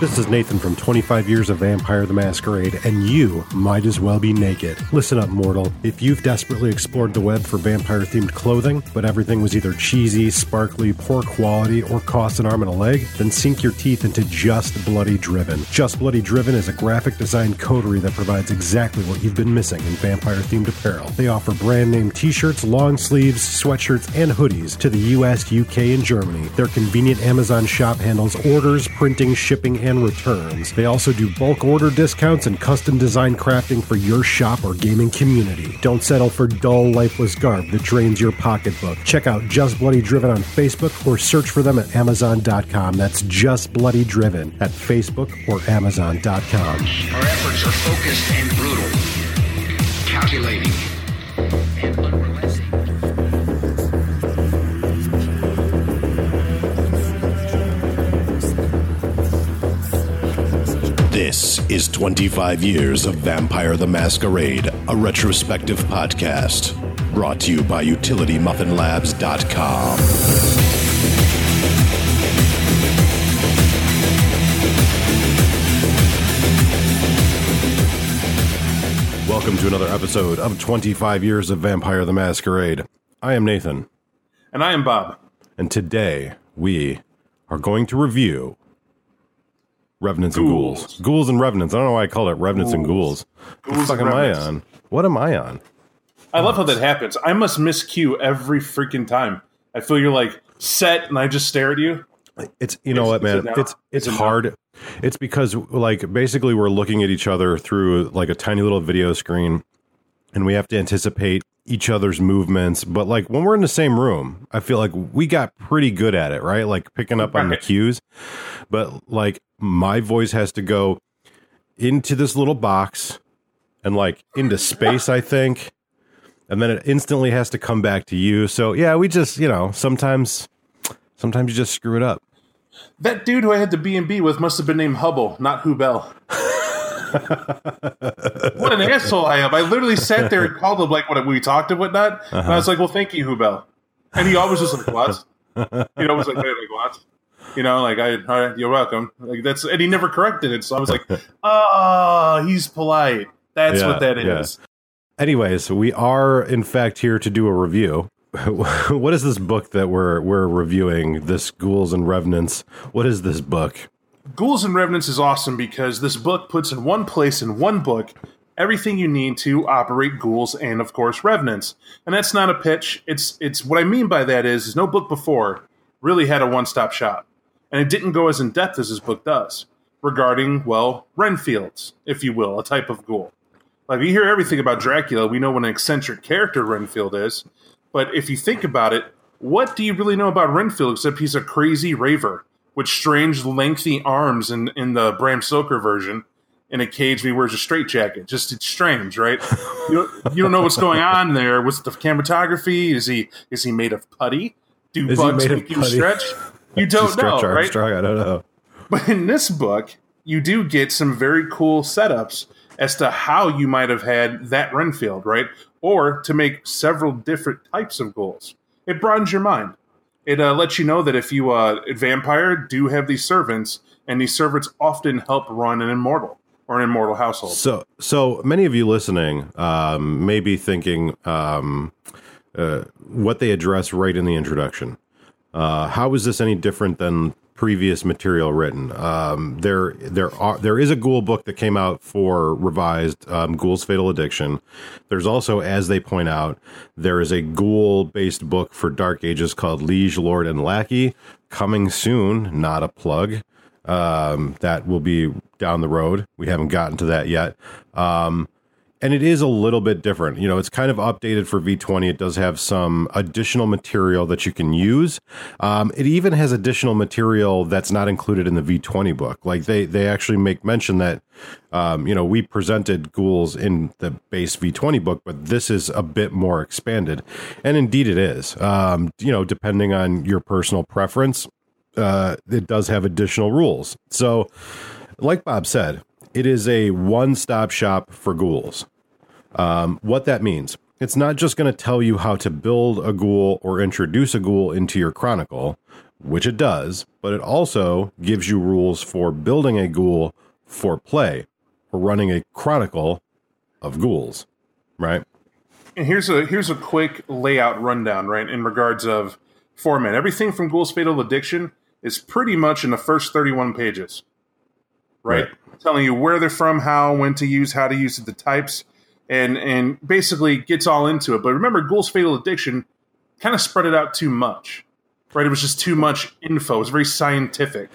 This is Nathan from 25 Years of Vampire the Masquerade, and you might as well be naked. Listen up, mortal. If you've desperately explored the web for vampire themed clothing, but everything was either cheesy, sparkly, poor quality, or cost an arm and a leg, then sink your teeth into Just Bloody Driven. Just Bloody Driven is a graphic design coterie that provides exactly what you've been missing in vampire themed apparel. They offer brand name t shirts, long sleeves, sweatshirts, and hoodies to the US, UK, and Germany. Their convenient Amazon shop handles orders, printing, shipping, and returns. They also do bulk order discounts and custom design crafting for your shop or gaming community. Don't settle for dull, lifeless garb that drains your pocketbook. Check out Just Bloody Driven on Facebook or search for them at Amazon.com. That's Just Bloody Driven at Facebook or Amazon.com. Our efforts are focused and brutal, calculating and is 25 Years of Vampire the Masquerade, a retrospective podcast. Brought to you by UtilityMuffinLabs.com. Welcome to another episode of 25 Years of Vampire the Masquerade. I am Nathan, And I am Bob. and today we are going to review Revenants and Ghouls. Ghouls. Ghouls and Revenants. I don't know why I call it Revenants and Ghouls. What the fuck am I on? What am I on? I love how that happens. I must miscue every freaking time. I feel you're like set and I just stare at you. It's you know Is- what, man. it? It's it's it hard. It's because like basically we're looking at each other through like a tiny little video screen, and we have to anticipate each other's movements. But like when we're in the same room, I feel like we got pretty good at it, right? Like picking up on the cues. But like my voice has to go into this little box and like into space, I think. And then it instantly has to come back to you. So yeah, we just, you know, sometimes sometimes you just screw it up. That dude who I had the B and B with must have been named Hubble, not Hubel. what an asshole I am! I literally sat there and called him like what we talked and whatnot, and I uh-huh. was like, "Well, thank you, Hubel," and he always was like, "What?" You know, was like, hey, like what? You know, like I, all right, you're welcome. Like that's, and he never corrected it, so I was like, "Oh, he's polite. That's Yeah, what that yeah. is." Anyways, we are in fact here to do a review. what is this book that we're we're reviewing? This Ghouls and Revenants. What is this book? Ghouls and Revenants is awesome because this book puts in one place in one book everything you need to operate ghouls and of course revenants. And that's not a pitch. It's it's what I mean by that is, is no book before really had a one-stop shop. And it didn't go as in depth as this book does regarding, well, Renfields, if you will, a type of ghoul. Like we hear everything about Dracula, we know what an eccentric character Renfield is. But if you think about it, what do you really know about Renfield except he's a crazy raver with strange, lengthy arms in, in the Bram Stoker version in a cage where he wears a straitjacket. Just it's strange, right? you, don't, you don't know what's going on there. What's the cinematography? Is he is he made of putty? Do Is bugs make you stretch? You don't Stretch know, right? Armstrong? I don't know. But in this book, you do get some very cool setups as to how you might have had that Renfield, right? Or to make several different types of ghouls. It broadens your mind. It uh, lets you know that if you uh, vampire do have these servants, and these servants often help run an immortal or an immortal household. So, so many of you listening um, may be thinking um, uh, what they address right in the introduction. Uh, how is this any different than previous material written? Um, there, there are there is a Ghoul book that came out for revised um, Ghoul's Fatal Addiction. There's also, as they point out, there is a Ghoul based book for Dark Ages called Liege, Lord, and Lackey coming soon. Not a plug um, that will be down the road. We haven't gotten to that yet. Um, and it is a little bit different. You know, it's kind of updated for V20. It does have some additional material that you can use. Um, it even has additional material that's not included in the V20 book. Like they they actually make mention that um, you know we presented ghouls in the base V20 book, but this is a bit more expanded, and indeed it is. Um, you know, depending on your personal preference, uh, it does have additional rules. So, like Bob said, it is a one stop shop for ghouls. Um, what that means it's not just going to tell you how to build a ghoul or introduce a ghoul into your chronicle, which it does, but it also gives you rules for building a ghoul for play or running a chronicle of ghouls, right? And here's a here's a quick layout rundown, right? In regards of format, everything from Ghoul's Fatal Addiction is pretty much in the first 31 pages, right? Right. Telling you where they're from, how, when to use, how to use it, the types, and and basically gets all into it. But remember, Ghoul's Fatal Addiction kind of spread it out too much, right? It was just too much info. It was very scientific,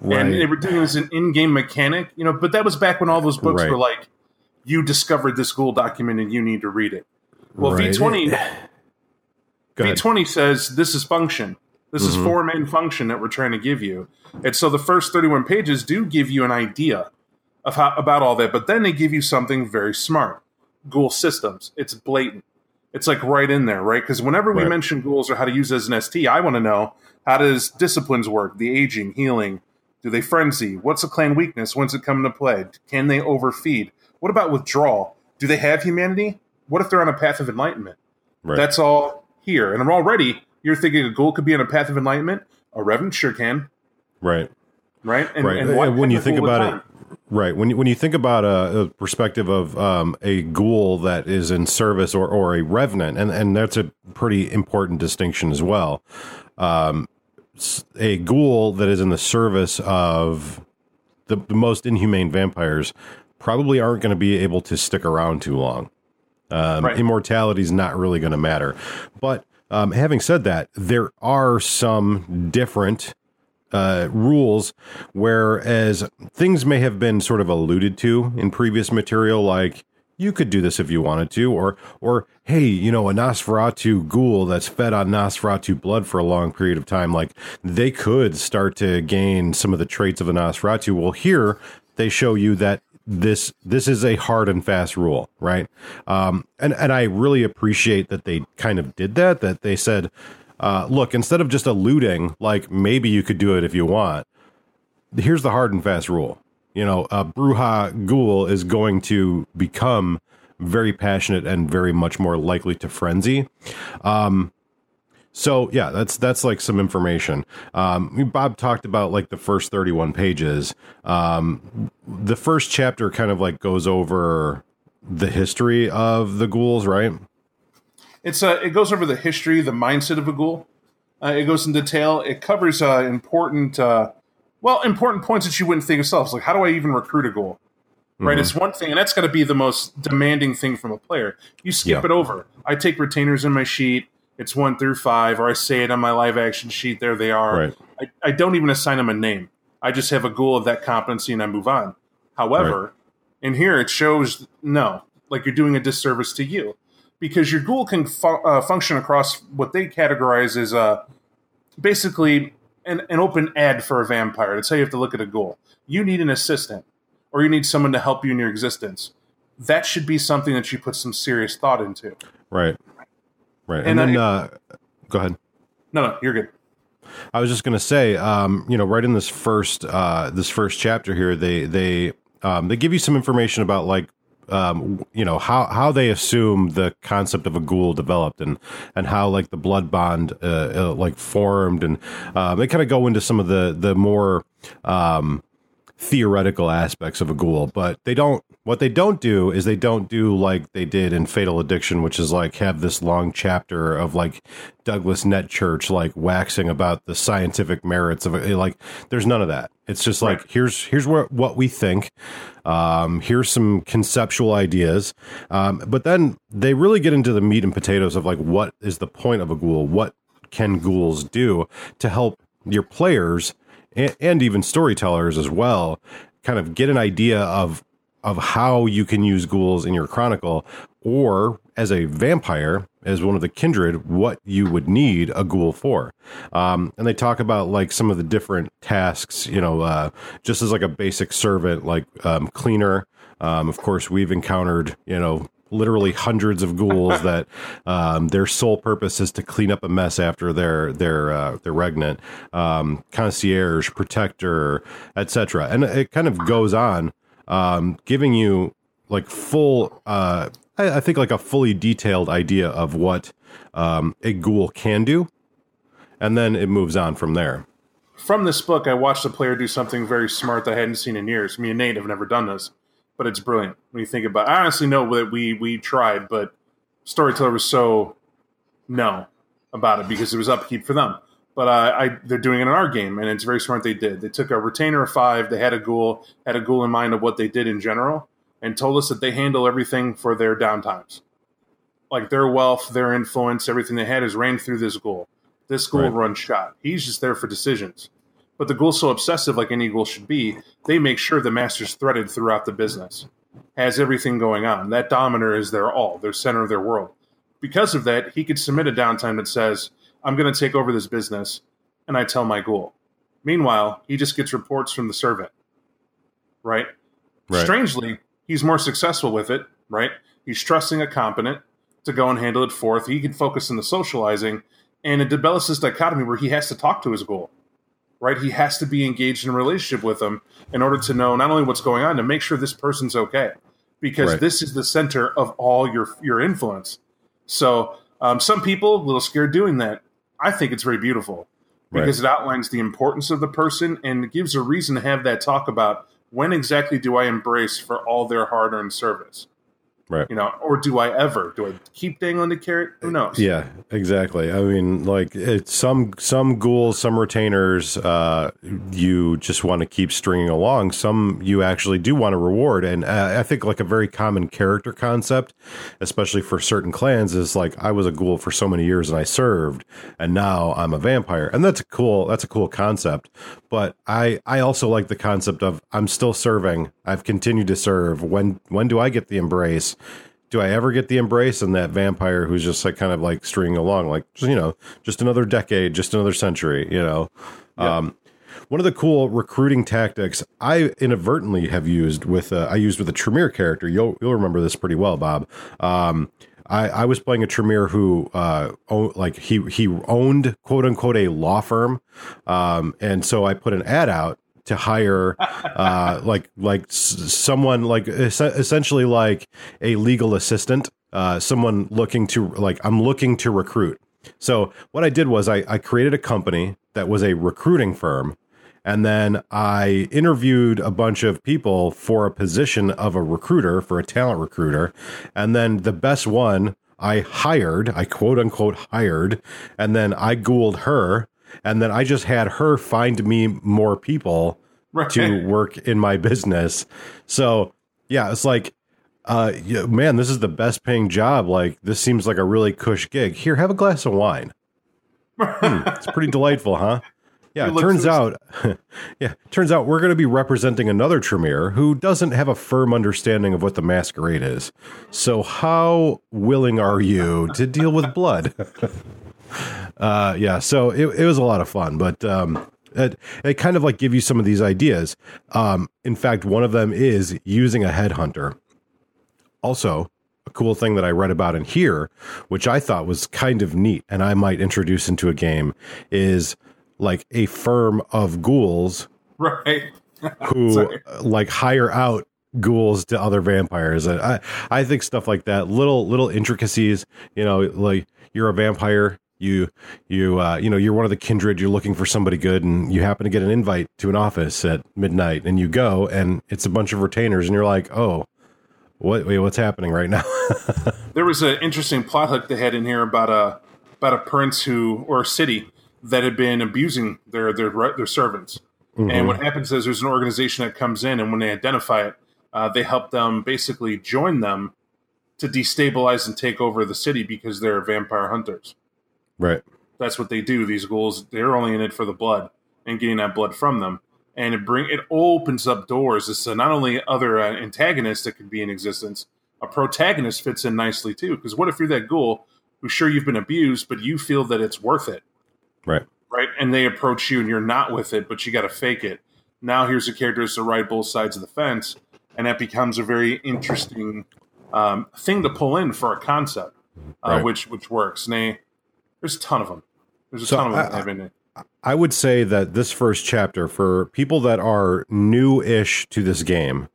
and Right. they were doing it as an in-game mechanic, you know. But that was back when all those books Right. were like, "You discovered this Ghoul document, and you need to read it." Well, Right. V20 V20 says this is function. This is mm-hmm. four main function that we're trying to give you. And so the first 31 pages do give you an idea of how about all that, but then they give you something very smart. Ghoul systems. It's blatant. It's like right in there, right? Because whenever we Right. mention ghouls or how to use as an ST, I want to know how does disciplines work? The aging, healing. Do they frenzy? What's a clan weakness? When's it come into play? Can they overfeed? What about withdrawal? Do they have humanity? What if they're on a path of enlightenment? Right. That's all here. And I'm already you're thinking a ghoul could be on a path of enlightenment. A revenant sure can, right. right? And, right. and And when you think about with it, time? right when you, when you think about a, a perspective of um, a ghoul that is in service or, or a revenant, and and that's a pretty important distinction as well. Um, a ghoul that is in the service of the, the most inhumane vampires probably aren't going to be able to stick around too long. Um, Right. Immortality is not really going to matter. But um, having said that, there are some different uh, rules, whereas things may have been sort of alluded to in previous material, like you could do this if you wanted to, or or hey, you know, a Nosferatu ghoul that's fed on Nosferatu blood for a long period of time, like they could start to gain some of the traits of a Nosferatu. Well, here they show you that this this is a hard and fast rule, right? Um, and and I really appreciate that they kind of did that. That they said, uh, look, instead of just alluding, like maybe you could do it if you want. Here's the hard and fast rule. You know, a Brujah Ghoul is going to become very passionate and very much more likely to frenzy. Um, so yeah, that's that's like some information. Um, Bob talked about like the first 31 pages. Um, the first chapter kind of like goes over the history of the ghouls, right? It's uh, it goes over the history, the mindset of a ghoul. Uh, it goes in detail. It covers uh, important, uh, well, important points that you wouldn't think of yourselves. Like, how do I even recruit a ghoul? Right, Mm-hmm. it's one thing, and that's got to be the most demanding thing from a player. You skip Yeah. it over. I take retainers in my sheet. It's one through five, or I say it on my live action sheet. There they are. Right. I, I don't even assign them a name. I just have a ghoul of that competency, and I move on. However, in here it shows no, like you're doing a disservice to you because your ghoul can fu- uh, function across what they categorize as uh, basically an, an open ad for a vampire. That's how you have to look at a ghoul. You need an assistant, or you need someone to help you in your existence. That should be something that you put some serious thought into. Right. Right. And And, then I- uh, go ahead. No, no, you're good. I was just going to say, um, you know, right in this first uh, this first chapter here, they they um, they give you some information about like um, you know how how they assume the concept of a ghoul developed and and how like the blood bond uh, uh, like formed and uh, they kind of go into some of the the more um, theoretical aspects of a ghoul, but they don't. What they don't do is they don't do like they did in Fatal Addiction, which is like have this long chapter of like Douglas Netchurch like waxing about the scientific merits of it. Like, there's none of that. It's just like here's here's what what we think. Um, here's some conceptual ideas, um, but then they really get into the meat and potatoes of like what is the point of a ghoul? What can ghouls do to help your players and, and even storytellers as well kind of get an idea of of how you can use ghouls in your chronicle or as a vampire as one of the kindred what you would need a ghoul for. Um, and they talk about like some of the different tasks you know uh, just as like a basic servant like um, cleaner. Um, of course we've encountered you know literally hundreds of ghouls that um, their sole purpose is to clean up a mess after their their uh, they're regnant. Um, concierge protector etc and it kind of goes on um, giving you like full uh, I, I think like a fully detailed idea of what um, a ghoul can do, and then it moves on from there. From this book, I watched a player do something very smart that I hadn't seen in years. Me and Nate have never done this, but it's brilliant when you think about. it. I honestly know that we we tried, but storyteller was so no about it because it was upkeep for them. But uh, I they're doing it in our game, and it's very smart. They did. They took a retainer of five. They had a ghoul, had a ghoul in mind of what they did in general, and told us that they handle everything for their downtimes, like their wealth, their influence, everything they had is ran through this ghoul. This ghoul Right. runs shot. He's just there for decisions. But the ghoul's so obsessive, like any ghoul should be, they make sure the master's threaded throughout the business, has everything going on. That dominator is their all, their center of their world. Because of that, he could submit a downtime that says, I'm going to take over this business, and I tell my ghoul. Meanwhile, he just gets reports from the servant, right? Right. Strangely, he's more successful with it, right? He's trusting a competent to go and handle it forth. He can focus on the socializing, and it develops this dichotomy where he has to talk to his ghoul, right? He has to be engaged in a relationship with them in order to know not only what's going on to make sure this person's okay, because Right. this is the center of all your your influence. So um, some people a little scared doing that. I think it's very beautiful because it outlines the importance of the person and gives a reason to have that talk about when exactly do I embrace for all their hard earned service. Right. You know, or do I ever? Do I keep dangling the carrot? Who knows? Yeah, exactly. I mean, like it's some some ghouls, some retainers, uh, you just want to keep stringing along. Some you actually do want to reward, and uh, I think like a very common character concept, especially for certain clans, is like I was a ghoul for so many years and I served, and now I'm a vampire, and that's a cool that's a cool concept. But I I also like the concept of I'm still serving. I've continued to serve. When when do I get the embrace? do I ever get the embrace and that vampire who's just like kind of like stringing along, like you know, just another decade, just another century, you know? Um, one of the cool recruiting tactics I inadvertently have used with uh, I used with a Tremere character. You'll you'll remember this pretty well, Bob. Um, I, I was playing a Tremere who uh, like he he owned quote unquote a law firm, um, and so I put an ad out to hire uh, like like someone like es- essentially like a legal assistant, uh, someone looking to like I'm looking to recruit. So what I did was I, I created a company that was a recruiting firm, and then I interviewed a bunch of people for a position of a recruiter for a talent recruiter, and then the best one I hired, I quote unquote hired, and then I ghouled her, and then I just had her find me more people Right. to work in my business. So yeah, it's like, uh, yeah, man, this is the best paying job. Like this seems like a really cush gig. Here, have a glass of wine. Hmm, it's pretty delightful, huh? Yeah, it turns out, yeah, turns out we're going to be representing another Tremere who doesn't have a firm understanding of what the masquerade is. So, how willing are you to deal with blood? uh, yeah, so it, it was a lot of fun, but um, it, it kind of like give you some of these ideas. Um, in fact, one of them is using a headhunter. Also, a cool thing that I read about in here, which I thought was kind of neat, and I might introduce into a game, is like a firm of ghouls Right. who like hire out ghouls to other vampires. I I think stuff like that, little little intricacies, you know, like you're a vampire, you you uh, you know, you're one of the kindred, you're looking for somebody good and you happen to get an invite to an office at midnight and you go and it's a bunch of retainers and you're like, "Oh, what wait, what's happening right now?" There was an interesting plot hook they had in here about a about a prince who or a city that had been abusing their their their servants. And what happens is there's an organization that comes in, and when they identify it, uh, they help them basically join them to destabilize and take over the city because they're vampire hunters. Right. That's what they do. These ghouls, they're only in it for the blood and getting that blood from them. And it bring it opens up doors as to not only other uh, antagonists that could be in existence, a protagonist fits in nicely too. Because what if you're that ghoul who's sure you've been abused, but you feel that it's worth it, Right. right? And they approach you and you're not with it, but you got to fake it. Now here's a character that's to ride both sides of the fence, and that becomes a very interesting um, thing to pull in for a concept, uh, Right. which which works. And they, there's a ton of them. There's a So ton of them I- in. I would say that this first chapter for people that are new-ish to this game,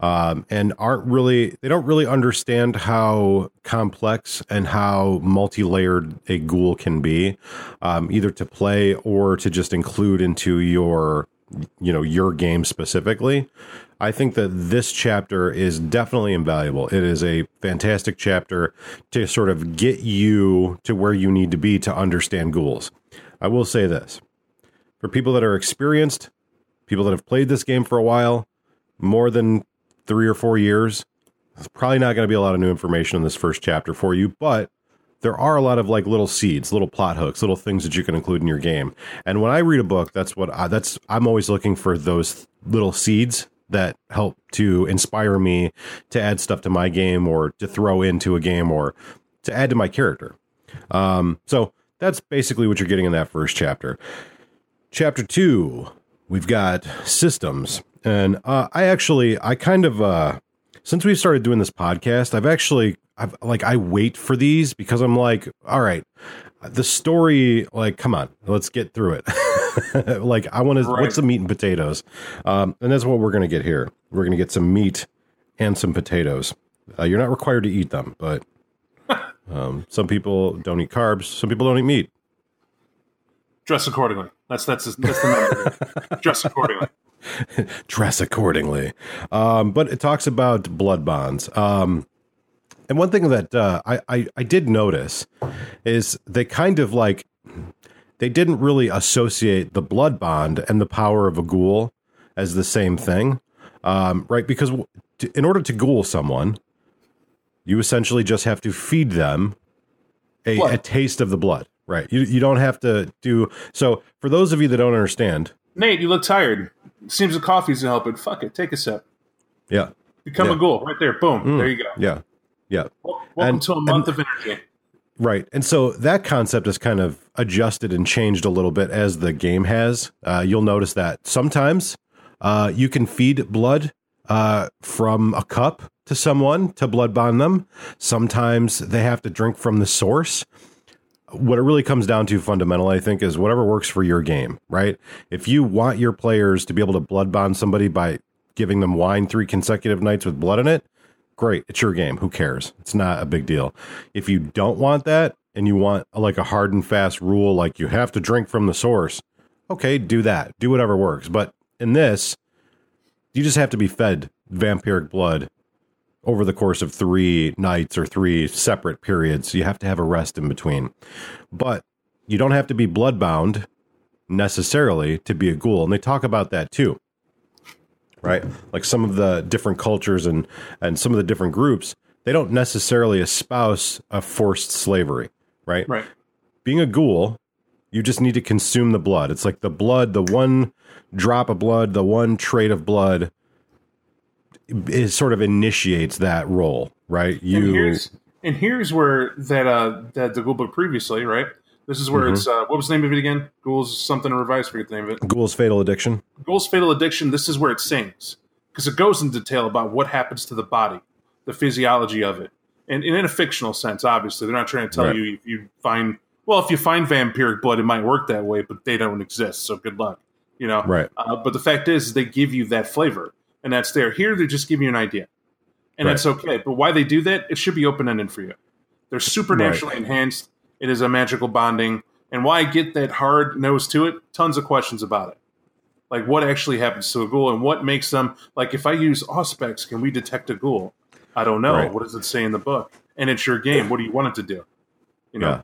um, and aren't really they don't really understand how complex and how multi-layered a ghoul can be um, either to play or to just include into your you know your game specifically i think that this chapter is definitely invaluable. It is a fantastic chapter to sort of get you to where you need to be to understand ghouls. I will say this. For people that are experienced people that have played this game for a while more than three or four years, there's probably not going to be a lot of new information in this first chapter for you, but there are a lot of like little seeds, little plot hooks, little things that you can include in your game. And when I read a book, that's what I, that's I'm always looking for those little seeds that help to inspire me to add stuff to my game or to throw into a game or to add to my character. Um, so that's basically what you're getting in that first chapter. Chapter two, we've got systems. And uh, I actually, I kind of, uh, since we've started doing this podcast, I've actually, I've like, I wait for these because I'm like, all right, the story, like, come on, let's get through it. like, I want Right. to, what's the meat and potatoes? Um, and that's what we're going to get here. We're going to get some meat and some potatoes. Uh, you're not required to eat them, but um, some people don't eat carbs. Some people don't eat meat. Dress accordingly. That's that's that's the number. Dress accordingly. dress accordingly. Um, but it talks about blood bonds. Um, and one thing that uh, I, I I did notice is they kind of like they didn't really associate the blood bond and the power of a ghoul as the same thing, um, right? Because in order to ghoul someone, you essentially just have to feed them a, a taste of the blood, right? You you don't have to do so. For those of you that don't understand, Nate, you look tired. Seems the coffee's gonna. Fuck it. Take a sip. yeah, Become Yeah. Mm. a ghoul. Right there. Boom. There you go. yeah, yeah. Welcome And- to a month of energy. Right. And so that concept is kind of adjusted and changed a little bit as the game has. Uh, you'll notice that sometimes uh, you can feed blood uh, from a cup to someone to blood bond them. Sometimes they have to drink from the source. What it really comes down to fundamentally, I think, is whatever works for your game, right? If you want your players to be able to blood bond somebody by giving them wine three consecutive nights with blood in it, great it's your game who cares? It's not a big deal. If you don't want that and you want like a hard and fast rule like you have to drink from the source okay do that. Do whatever works. But in this you just have to be fed vampiric blood over the course of three nights or three separate periods. You have to have a rest in between. But you don't have to be bloodbound necessarily to be a ghoul. And they talk about that too right? Like some of the different cultures and and some of the different groups, they don't necessarily espouse a forced slavery, right? Right. Being a ghoul, you just need to consume the blood. It's like the blood, the one drop of blood, the one trait of blood is sort of initiates that role, right? And You here's and here's where that uh that the ghoul book previously, right? This is where Mm-hmm. it's uh what was the name of it again? Ghouls something revised, forget the name of it. ghoul's fatal addiction. Ghouls Fatal Addiction, this is where it sings. Because it goes in detail about what happens to the body, the physiology of it. And, and in a fictional sense, obviously. They're not trying to tell Right. you if you find well, if you find vampiric blood, it might work that way, but they don't exist, so good luck. You know? Right. Uh, but the fact is, they give you that flavor, and that's there. Here, they're just give you an idea, and Right. that's okay. But why they do that, it should be open ended for you. They're supernaturally enhanced. It is a magical bonding, and why get that hard nose to it. Tons of questions about it, like what actually happens to a ghoul and what makes them. Like if I use auspex, can we detect a ghoul? I don't know. Right. What does it say in the book? And it's your game. What do you want it to do? You know, Yeah.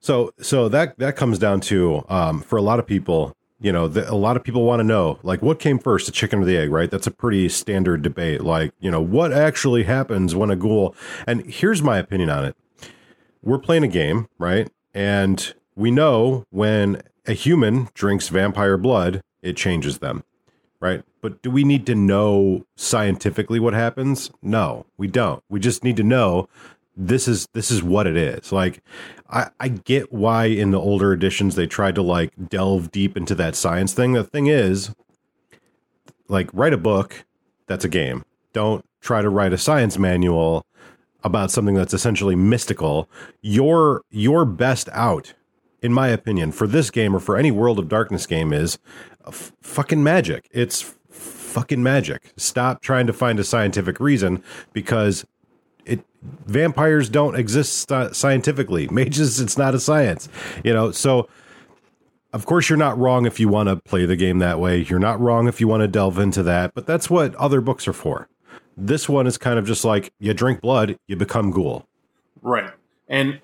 So so that that comes down to um, for a lot of people, you know, the, a lot of people want to know like what came first, the chicken or the egg, right? That's a pretty standard debate. Like you know, what actually happens when a ghoul? And here's my opinion on it. We're playing a game, right? And we know when a human drinks vampire blood, it changes them, right? But do we need to know scientifically what happens? No, we don't. We just need to know this is this is what it is. Like I, I get why in the older editions they tried to like delve deep into that science thing. The thing is, like write a book that's a game. Don't try to write a science manual about something that's essentially mystical. Your your best out, in my opinion, for this game or for any World of Darkness game is f- fucking magic. It's f- fucking magic. Stop trying to find a scientific reason because it vampires don't exist scientifically. Mages, it's not a science, you know. So, of course, you're not wrong if you want to play the game that way. You're not wrong if you want to delve into that. But that's what other books are for. This one is kind of just like you drink blood, you become ghoul. Right. And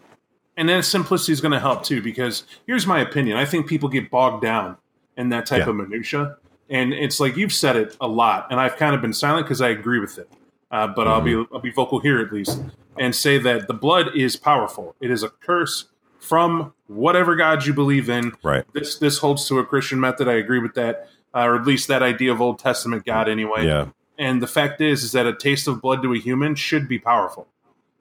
and then simplicity is going to help too because here's my opinion. I think people get bogged down in that type Yeah. of minutia, and it's like you've said it a lot, and I've kind of been silent because I agree with it. Uh, but I'll be I'll be vocal here at least and say that the blood is powerful. It is a curse from whatever god you believe in. Right. This this holds to a Christian method. I agree with that, uh, or at least that idea of Old Testament God anyway. Yeah. And the fact is, is that a taste of blood to a human should be powerful.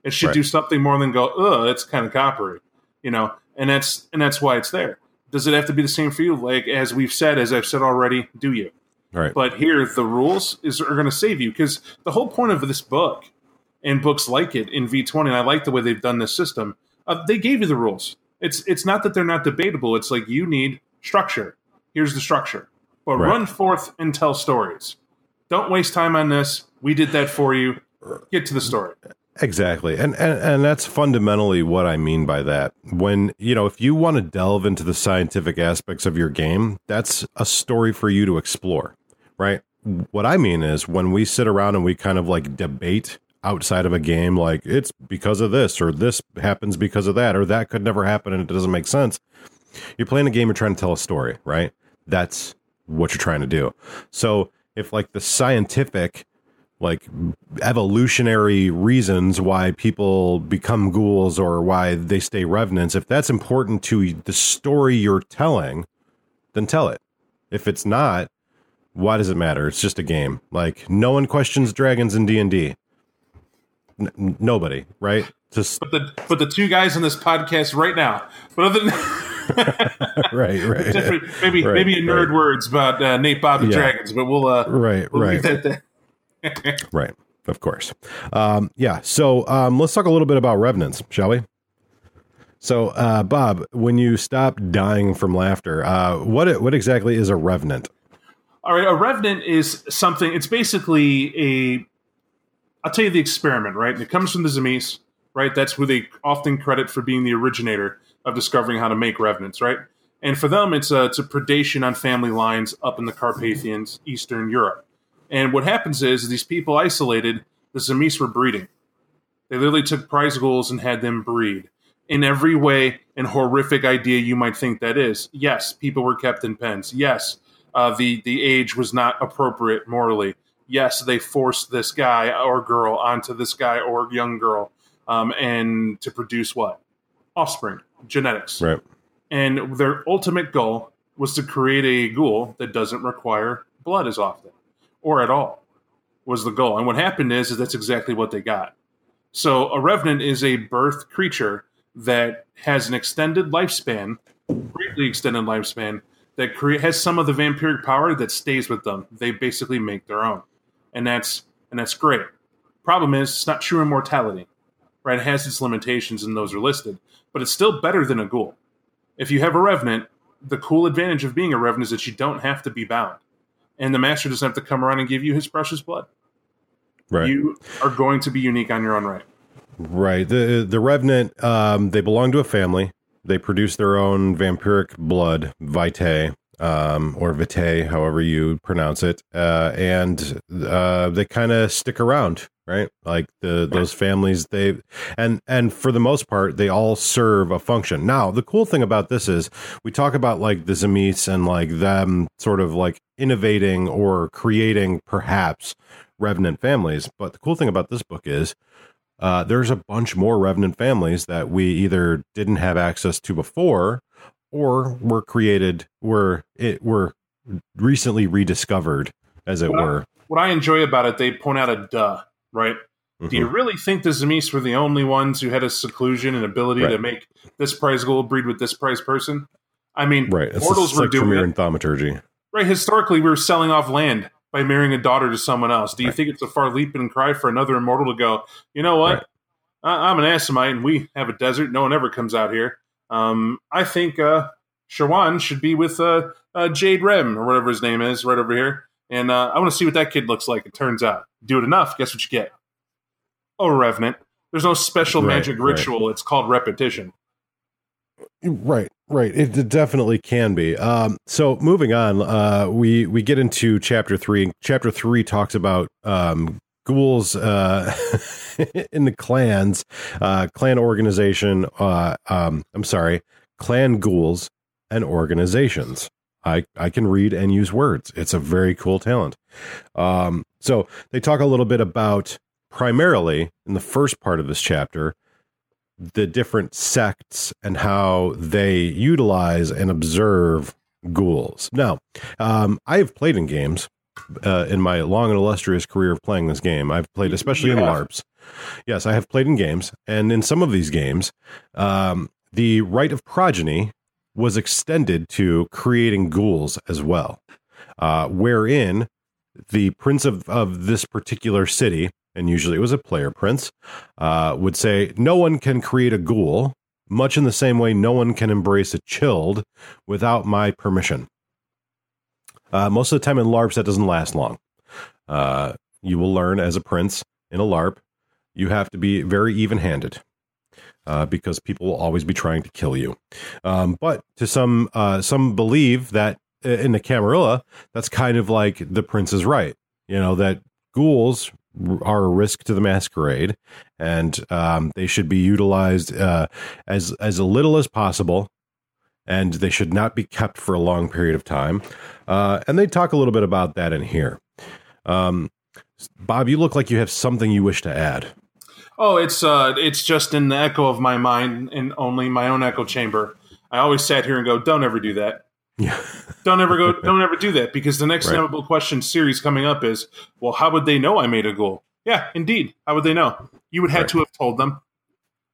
It should Right. do something more than go, "Ugh, it's kind of coppery," you know. And that's and that's why it's there. Does it have to be the same for you? Like as we've said, as I've said already, do you? Right. But here, the rules is are going to save you because the whole point of this book and books like it in V twenty, and I like the way they've done this system. Uh, they gave you the rules. It's it's not that they're not debatable. It's like you need structure. Here's the structure, but Right. run forth and tell stories. Don't waste time on this. We did that for you. Get to the story. Exactly. And, and and that's fundamentally what I mean by that. When, you know, if you want to delve into the scientific aspects of your game, that's a story for you to explore, right? What I mean is when we sit around and we kind of like debate outside of a game like it's because of this or this happens because of that or that could never happen and it doesn't make sense. You're playing a game you're trying to tell a story, right? That's what you're trying to do. So, if like the scientific like evolutionary reasons why people become ghouls or why they stay revenants, if that's important to the story you're telling, then tell it. If it's not, why does it matter? It's just a game. Like no one questions dragons in D and D. Nobody, right? Just But the but the two guys on this podcast right now. But other than right, right, different, maybe Right, maybe in nerd right. words about uh, Nate Bob and Yeah. Dragons, but we'll uh, right, we'll right. leave that there. Right. Of course. Um, yeah. So um, let's talk a little bit about revenants, shall we? So, uh, Bob, when you stop dying from laughter, uh, what what exactly is a revenant? All right, a revenant is something. It's basically a. I'll tell you the experiment, right? And it comes from the Tzimisce, right? That's who they often credit for being the originator of discovering how to make revenants, right? And for them, it's a it's a predation on family lines up in the Carpathians, Eastern Europe. And what happens is these people isolated. The Tzimisce were breeding. They literally took prize ghouls and had them breed in every way and horrific idea you might think that is. Yes, people were kept in pens. Yes, uh, the the age was not appropriate morally. Yes, they forced this guy or girl onto this guy or young girl, um, and to produce what offspring, genetics, Right. and their ultimate goal was to create a ghoul that doesn't require blood as often or at all was the goal. And what happened is, is that's exactly what they got. So a revenant is a birth creature that has an extended lifespan, greatly extended lifespan, that crea- has some of the vampiric power that stays with them. They basically make their own, and that's and that's great. Problem is, it's not true immortality, right? It has its limitations, and those are listed, but it's still better than a ghoul. If you have a revenant, the cool advantage of being a revenant is that you don't have to be bound, and the master doesn't have to come around and give you his precious blood. Right. You are going to be unique on your own right. Right. The the revenant um, they belong to a family. They produce their own vampiric blood, vitae, um, or vitae, however you pronounce it, uh, and uh, they kind of stick around, right? Like the those families, they and and for the most part, they all serve a function. Now, the cool thing about this is we talk about like the Tzimisce and like them sort of like innovating or creating perhaps revenant families, but the cool thing about this book is uh, there's a bunch more revenant families that we either didn't have access to before or were created were it were recently rediscovered as it Well, were What I enjoy about it, they point out a duh, right? Do you Mhm. really think the Tzimisce were the only ones who had a seclusion and ability to make this prize ghoul breed with this prize person? I mean, right it's, mortals it's were like doing it. and thaumaturgy Right, historically, we were selling off land by marrying a daughter to someone else. Do you Right. think it's a far leap and cry for another immortal to go, you know what? Right. I- I'm an Assamite and we have a desert. No one ever comes out here. Um, I think uh, Shawan should be with uh, uh, Jade Rem or whatever his name is right over here. And uh, I want to see what that kid looks like. It turns out, do it enough, guess what you get? Oh, revenant. There's no special Right, magic right. ritual. It's called repetition. Right, right. It, it definitely can be. Um, so moving on, uh, we we get into chapter three. Chapter three talks about um, ghouls uh, in the clans, uh, clan organization. Uh, um, I'm sorry, clan ghouls and organizations. I, I can read and use words. It's a very cool talent. Um, so they talk a little bit about primarily in the first part of this chapter the different sects and how they utilize and observe ghouls. Now, um, I have played in games uh, in my long and illustrious career of playing this game. I've played, especially in LARPs. Yes, I have played in games, and in some of these games, um, the rite of progeny was extended to creating ghouls as well, uh, wherein the prince of, of this particular city, and usually it was a player prince, uh, would say, No one can create a ghoul, much in the same way no one can embrace a childe without my permission. Uh, most of the time in LARPs, that doesn't last long. Uh, you will learn as a prince in a LARP, you have to be very even handed. Uh, because people will always be trying to kill you, um, but to some, uh, some believe that uh, in the Camarilla, that's kind of like the prince is right. You know that ghouls are a risk to the masquerade, and um, they should be utilized uh, as as little as possible, and they should not be kept for a long period of time. Uh, and they talk a little bit about that in here. Um, Bob, you look like you have something you wish to add. Oh, it's uh, it's just in the echo of my mind and only my own echo chamber. I always sat here and go, "Don't ever do that. Yeah, Don't ever go. Don't ever do that." Because the next Right. inevitable question series coming up is, "Well, how would they know I made a ghoul?" Yeah, indeed. How would they know? You would have Right. to have told them.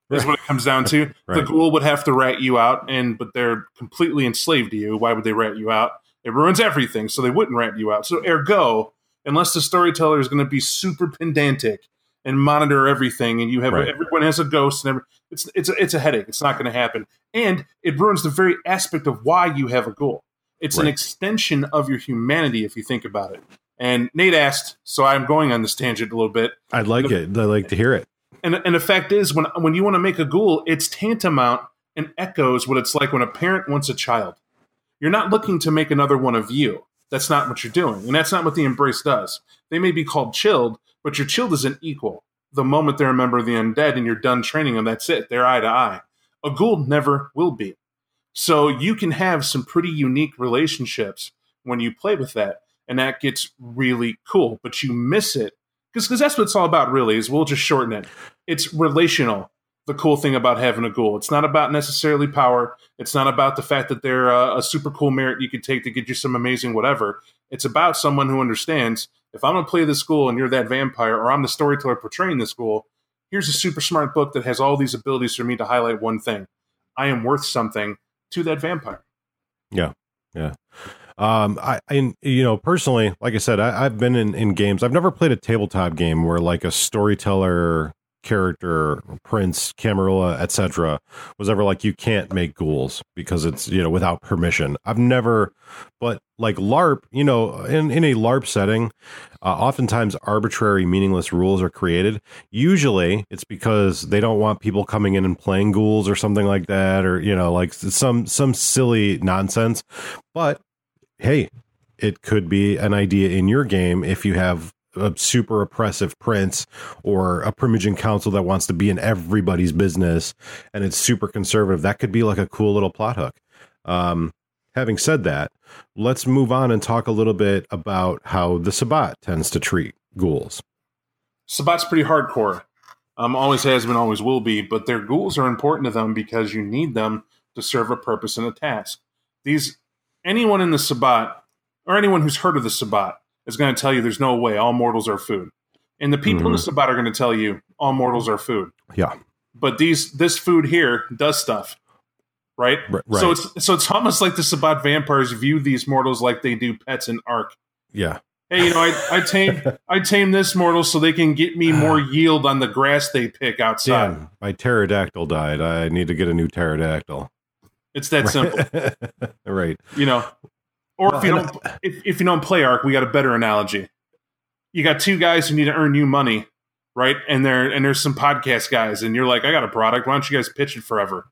Is what it comes down to. The Right. ghoul would have to rat you out, and but they're completely enslaved to you. Why would they rat you out? It ruins everything, so they wouldn't rat you out. So ergo, unless the storyteller is going to be super pedantic and monitor everything, and you have Right. everyone has a ghost, and every, it's it's a, it's a headache. It's not going to happen, and it ruins the very aspect of why you have a ghoul. It's an extension of your humanity if you think about it. And Nate asked, so I'm going on this tangent a little bit. I'd like it. I'd like to hear it. And and the fact is, when when you want to make a ghoul, it's tantamount and echoes what it's like when a parent wants a child. You're not looking to make another one of you. That's not what you're doing, and that's not what the embrace does. They may be called childe, but your childe isn't equal. The moment they're a member of the undead and you're done training them, that's it. They're eye to eye. A ghoul never will be. So you can have some pretty unique relationships when you play with that, and that gets really cool. But you miss it because that's what it's all about. Really, is we'll just shorten it. It's relational. The cool thing about having a ghoul, it's not about necessarily power. It's not about the fact that they're a, a super cool merit you could take to get you some amazing whatever. It's about someone who understands if I'm going to play this ghoul and you're that vampire, or I'm the storyteller portraying this ghoul, Here's a super smart book that has all these abilities for me to highlight one thing. I am worth something to that vampire. Yeah, yeah. Um, I, I, you know, personally, like I said, I, I've been in, in games. I've never played a tabletop game where like a storyteller character, prince, camarilla, etc., was ever like you can't make ghouls because it's you know without permission. I've never, but like LARP, you know, in in a LARP setting, uh, oftentimes arbitrary, meaningless rules are created. Usually, it's because they don't want people coming in and playing ghouls or something like that, or you know, like some some silly nonsense. But hey, it could be an idea in your game if you have a super oppressive prince or a primogen council that wants to be in everybody's business and it's super conservative. That could be like a cool little plot hook. Um, having said that, let's move on and talk a little bit about how the Sabbat tends to treat ghouls. sabbat's pretty hardcore. Um, always has been, always will be. But their ghouls are important to them because you need them to serve a purpose and a task. These anyone in the Sabbat or anyone who's heard of the Sabbat is going to tell you there's no way all mortals are food, and the people in the mm-hmm. Sabbat are going to tell you all mortals are food. Yeah. But these this food here does stuff, right? R- So it's so it's almost like the Sabbat vampires view these mortals like they do pets in Ark. Yeah. Hey, you know, I, I tame I tame this mortal so they can get me ah. more yield on the grass they pick outside. Damn, my pterodactyl died. I need to get a new pterodactyl. It's that simple, right. you know. Or Well, if you don't, if, if you don't play Ark, we got a better analogy. You got two guys who need to earn you money, right? And there and there's some podcast guys, and you're like, I got a product. Why don't you guys pitch it forever?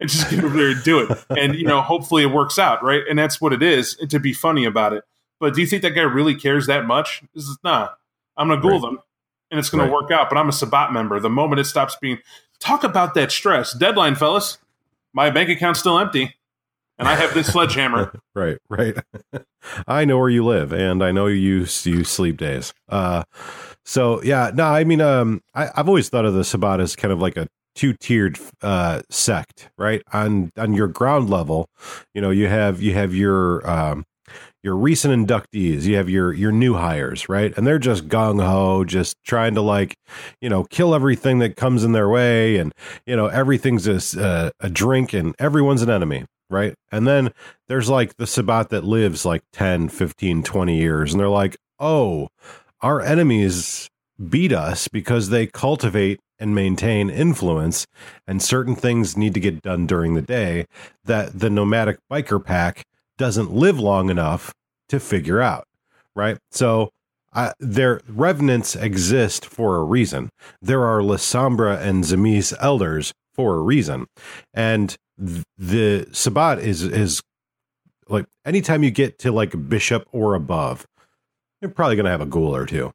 And just get over there and do it. And you know, hopefully it works out, right? And that's what it is. And to be funny about it. But do you think that guy really cares that much? This is nah. I'm gonna Google Right. them, and it's gonna Right. work out. But I'm a Sabbat member. The moment it stops being, talk about that stress. Deadline, fellas. My bank account's still empty, and I have this sledgehammer. Right, right. I know where you live, and I know you you sleep days. Uh, so yeah, no, I mean, um, I, I've always thought of the Sabbat as kind of like a two tiered uh sect, right? On on your ground level, you know, you have you have your um your recent inductees, you have your your new hires, right? And they're just gung ho, just trying to like, you know, kill everything that comes in their way, and you know, everything's a, uh, a drink, and everyone's an enemy, right? And then there's like the Sabbat that lives like 10, 15, 20 years, and they're like, oh, our enemies beat us because they cultivate and maintain influence, and certain things need to get done during the day that the nomadic biker pack doesn't live long enough to figure out, right? So uh, their revenants exist for a reason. There are Lasombra and Tzimisce elders for a reason, and the Sabbat is is like anytime you get to like bishop or above, you're probably going to have a ghoul or two,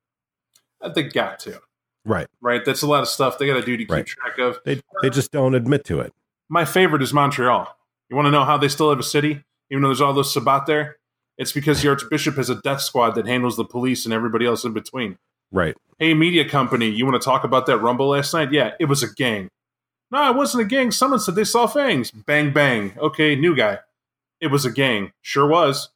uh, They got to. right? Right? That's a lot of stuff they got to do to keep Right. track of. They they just don't admit to it. My favorite is Montreal. You want to know how they still have a city, even though there's all those Sabbat there? It's because the Archbishop has a death squad that handles the police and everybody else in between. Right. Hey, media company, you want to talk about that rumble last night? Yeah, it was a gang. No, it wasn't a gang. Someone said they saw fangs. Bang, bang. Okay, new guy. It was a gang. Sure was.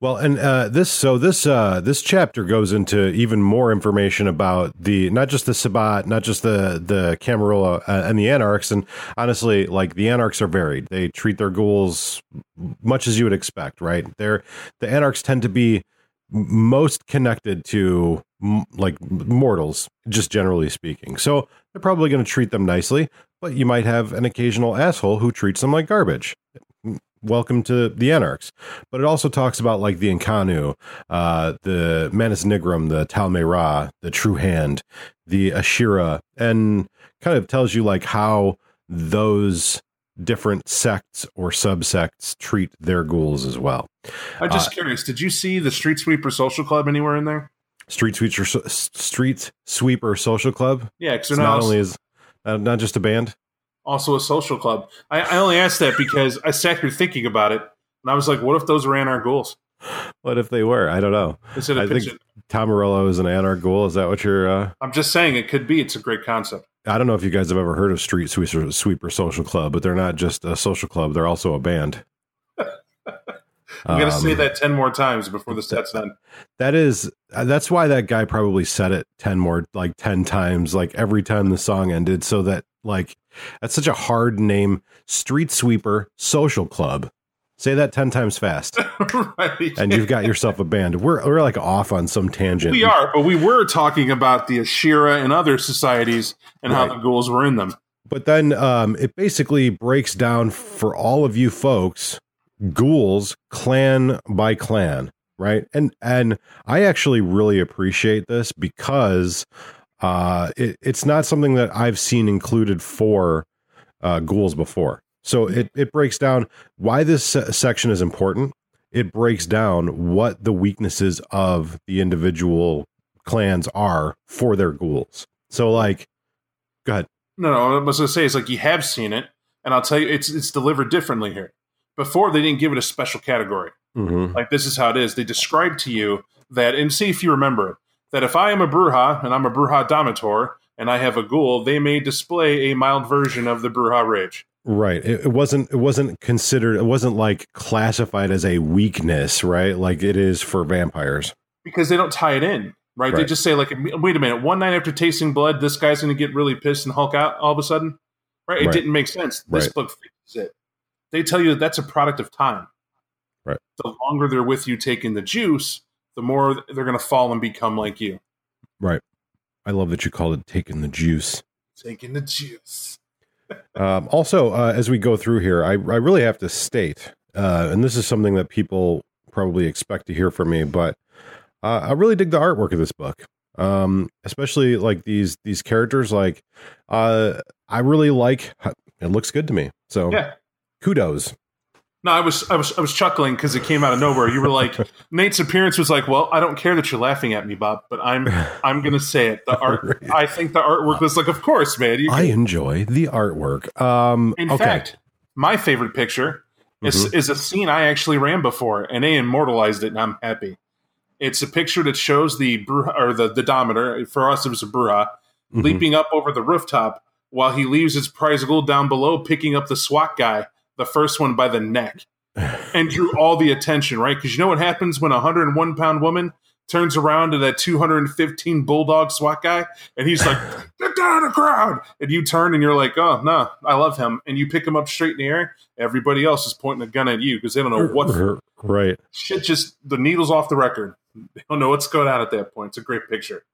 Well, and uh, this so this uh, this chapter goes into even more information about the not just the Sabbat, not just the the Camarilla uh, and the Anarchs, and honestly, like the Anarchs are varied. They treat their ghouls much as you would expect, right? They're the Anarchs tend to be most connected to like mortals, just generally speaking. So they're probably going to treat them nicely, but you might have an occasional asshole who treats them like garbage. Welcome to the Anarchs. But it also talks about like the Inconnu, uh, the Manus Nigrum, the Tal'Mahe'Ra, the True Hand, the Ashirra, and kind of tells you like how those different sects or subsects treat their ghouls as well. I'm just curious. Did you see the Street Sweeper Social Club anywhere in there? Street Sweeper, Street Sweeper Social Club. Yeah, because they're not not only is uh, not just a band. also a social club. I, I only asked that because I sat here thinking about it, and I was like, what if those ran our ghouls? What if they were? I don't know. Instead I think pitching. Tom Morello is an anarch ghoul. Is that what you're? Uh, I'm just saying it could be. It's a great concept. I don't know if you guys have ever heard of Street Sweeper, Sweeper Social Club, but they're not just a social club; they're also a band. I'm gonna Um, say that ten more times before the set's done. That is uh, that's why that guy probably said it 10 more like 10 times like every time the song ended so that like that's such a hard name Street Sweeper Social Club. Say that 10 times fast right. and you've got yourself a band. We're we're like off on some tangent. we are, but we were talking about the Ashirra and other societies and how the ghouls were in them. But then um, it basically breaks down for all of you folks ghouls clan by clan, right? And and I actually really appreciate this because uh, it, it's not something that I've seen included for uh, ghouls before. So it it breaks down why this se- section is important. It breaks down what the weaknesses of the individual clans are for their ghouls. So like, go ahead. No, no, I was gonna say it's like you have seen it, and I'll tell you, it's it's delivered differently here. Before they didn't give it a special category. Mm-hmm. Like this is how it is. They describe to you that, and see if you remember it, that if I am a Brujah and I'm a Brujah Domitor and I have a ghoul, they may display a mild version of the Brujah Rage. Right. It, it wasn't. It wasn't considered. It wasn't like classified as a weakness, right? Like it is for vampires. because they don't tie it in, right? They just say like, wait a minute, one night after tasting blood, this guy's going to get really pissed and Hulk out all of a sudden, right? It Right. didn't make sense. This Right. book fixes it. They tell you that that's a product of time. Right. The longer they're with you taking the juice, the more they're going to fall and become like you. Right. I love that you called it taking the juice. Taking the juice. Um, also, uh, as we go through here, I, I really have to state uh, and this is something that people probably expect to hear from me, but uh, I really dig the artwork of this book. Um, especially like these these characters. Like, uh, I really like. It looks good to me. So Yeah. Kudos. No, I was I was I was chuckling because it came out of nowhere. You were like Nate's appearance was like, well, I don't care that you're laughing at me, Bob, but I'm I'm gonna say it. The art, I think the artwork was like, of course, man. You, I enjoy the artwork. Um, in okay. fact, my favorite picture is is a scene I actually ran before, and they immortalized it, and I'm happy. It's a picture that shows the Brujah, or the the Domitor. For us, it was a Brujah Mhm. leaping up over the rooftop while he leaves his prize ghoul down below, picking up the SWAT guy, the first one by the neck, and drew all the attention, right? Because you know what happens when a 101 pound woman turns around to that 215 bulldog SWAT guy, and he's like, "Get down the crowd!" And you turn and you're like, "Oh no, I love him," and you pick him up straight in the air. Everybody else is pointing a gun at you because they don't know what right. shit. Just the needles off the record. They don't know what's going on at that point. It's a great picture.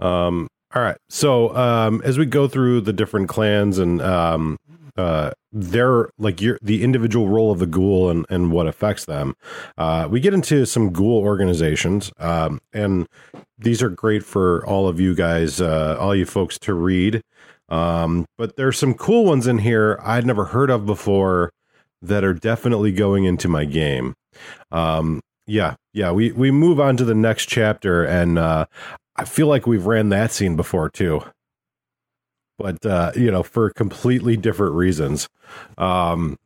Um, all right. So um, as we go through the different clans and um, uh, their like your the individual role of the ghoul and and what affects them, uh, we get into some ghoul organizations, um, and these are great for all of you guys, uh, all you folks to read. Um, but there's some cool ones in here I'd never heard of before that are definitely going into my game. Um, yeah, yeah. We we move on to the next chapter, and uh, I feel like we've ran that scene before too, but uh, you know, for completely different reasons. Um,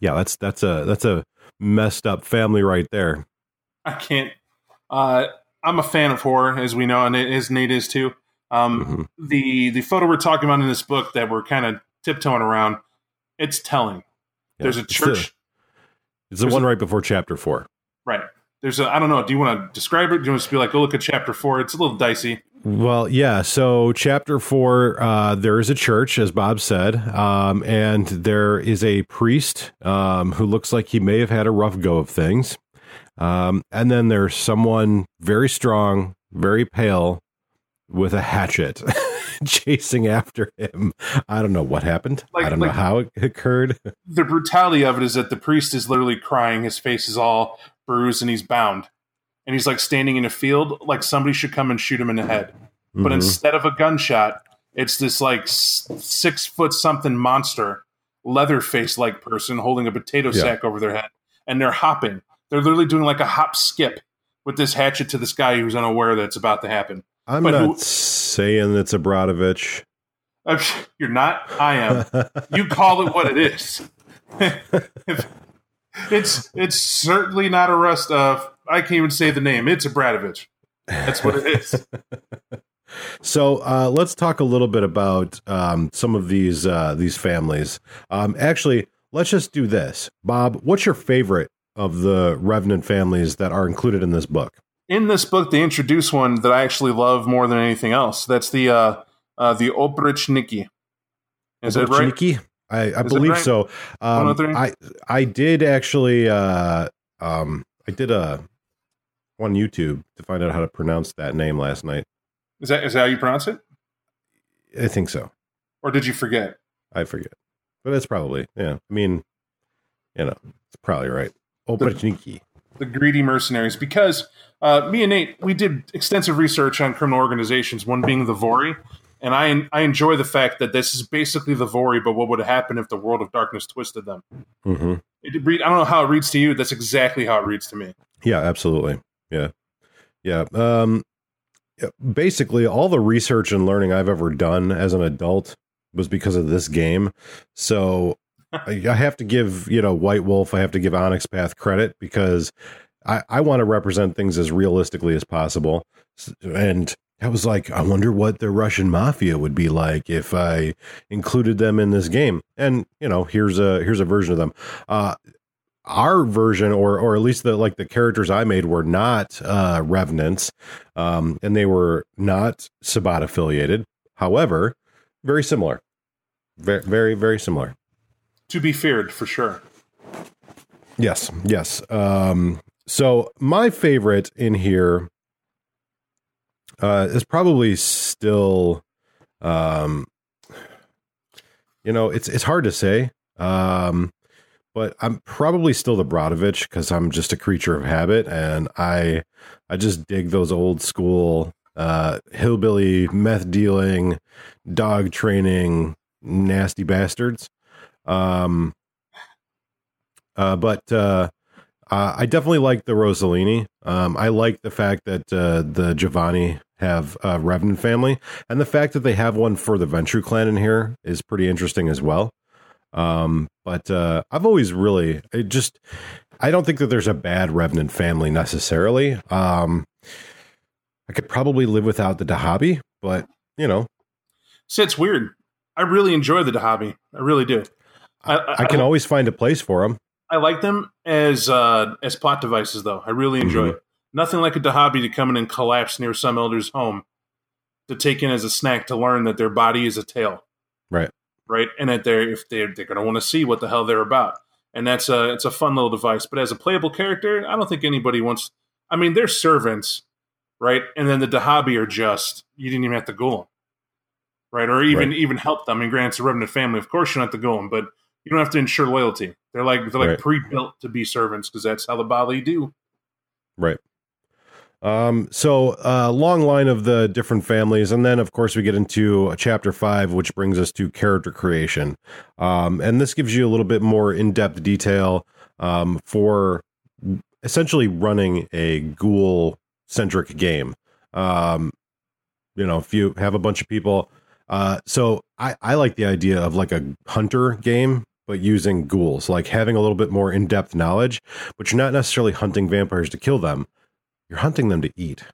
yeah, that's that's a that's a messed up family right there. I can't. Uh, I'm a fan of horror, as we know, and it is Nate is too. Um, The the photo we're talking about in this book that we're kind of tiptoeing around, it's telling. Yeah, There's a church, It's the one right before chapter four. right? There's a. I don't know. Do you want to describe it? Do you want to just be like, go look at chapter four? It's a little dicey. Well, yeah. So, chapter four, uh, there is a church, as Bob said, um, and there is a priest um, who looks like he may have had a rough go of things. Um, and then there's someone very strong, very pale, with a hatchet chasing after him. I don't know what happened. Like- I don't know how it occurred. The brutality of it is that the priest is literally crying. His face is all bruised, and he's bound, and he's like standing in a field, like somebody should come and shoot him in the head. but Mhm. instead of a gunshot, it's this like six foot something monster, leather face like person holding a potato Yeah. sack over their head, and they're hopping. They're literally doing like a hop skip with this hatchet to this guy who's unaware that it's about to happen. I'm but not who- saying it's a Bratovitch. Uh, You're not. I am. You call it what it is. it's it's certainly not a rust of. I can't even say the name. It's a Bratovitch. That's what it is. So uh, let's talk a little bit about um, some of these uh, these families. Um, actually, let's just do this, Bob. What's your favorite of the Revenant families that are included in this book? in this book they introduce one that I actually love more than anything else. That's the uh, uh, the Oprichniki. Is that right? I, I believe right? so. Um, One of three? I I did actually. Uh, um, I did a on YouTube to find out how to pronounce that name last night. Is that is that how you pronounce it, I think so. or did you forget? I forget, but it's probably yeah. I mean, you know, it's probably right. Oprichniki. The greedy mercenaries, because uh, me and Nate we did extensive research on criminal organizations. One being the Vori, and I I enjoy the fact that this is basically the Vori, but what would happen if the World of Darkness twisted them? hmm It read, I don't know how it reads to you. That's exactly how it reads to me. Yeah, absolutely. Yeah. Yeah. Um basically all the research and learning I've ever done as an adult was because of this game. So I have to give, you know, White Wolf, I have to give Onyx Path credit because I, I want to represent things as realistically as possible. And I was like, I wonder what the Russian mafia would be like if I included them in this game. And, you know, here's a here's a version of them. Uh our version or or at least the like the characters I made were not uh revenants um and they were not Sabbat affiliated. However very similar. Very very very similar. To be feared, for sure. yes yes. Um so my favorite in here uh is probably still um you know it's it's hard to say. Um but I'm probably still the Bratovitch because I'm just a creature of habit, and I I just dig those old school uh, hillbilly meth dealing, dog training, nasty bastards. Um, uh, but uh, I definitely like the Rosselini. Um, I like the fact that uh, the Giovanni have a Revenant family, and the fact that they have one for the Ventrue clan in here is pretty interesting as well. Um, but uh, I've always really it just I don't think that there's a bad Revenant family necessarily. Um, I could probably live without the d'Habi, but you know, See, it's weird. I really enjoy the d'Habi. I really do. I, I, I can always find a place for them. I like them as uh, as plot devices, though. I really enjoy Mhm. it. Nothing like a d'Habi to come in and collapse near some elder's home to take in as a snack to learn that their body is a tail, Right. Right? And that they're if they're they're going to want to see what the hell they're about. And that's a it's a fun little device. But as a playable character, I don't think anybody wants. I mean, they're servants, right? And then the d'Habi are just you didn't even have to go them, right? Or even Right. even help them. I mean, granted, it's a Revenant family. Of course, you don't have to go them, but you don't have to ensure loyalty. They're like they're like Right. pre-built to be servants because that's how the Bali do. Right. Um, so uh, long line of the different families, and then of course we get into chapter five, which brings us to character creation. Um, and this gives you a little bit more in-depth detail um, for essentially running a ghoul-centric game. Um, you know, if you have a bunch of people, uh, so I, I like the idea of like a hunter game, but using ghouls, like having a little bit more in-depth knowledge, but you're not necessarily hunting vampires to kill them you're hunting them to eat.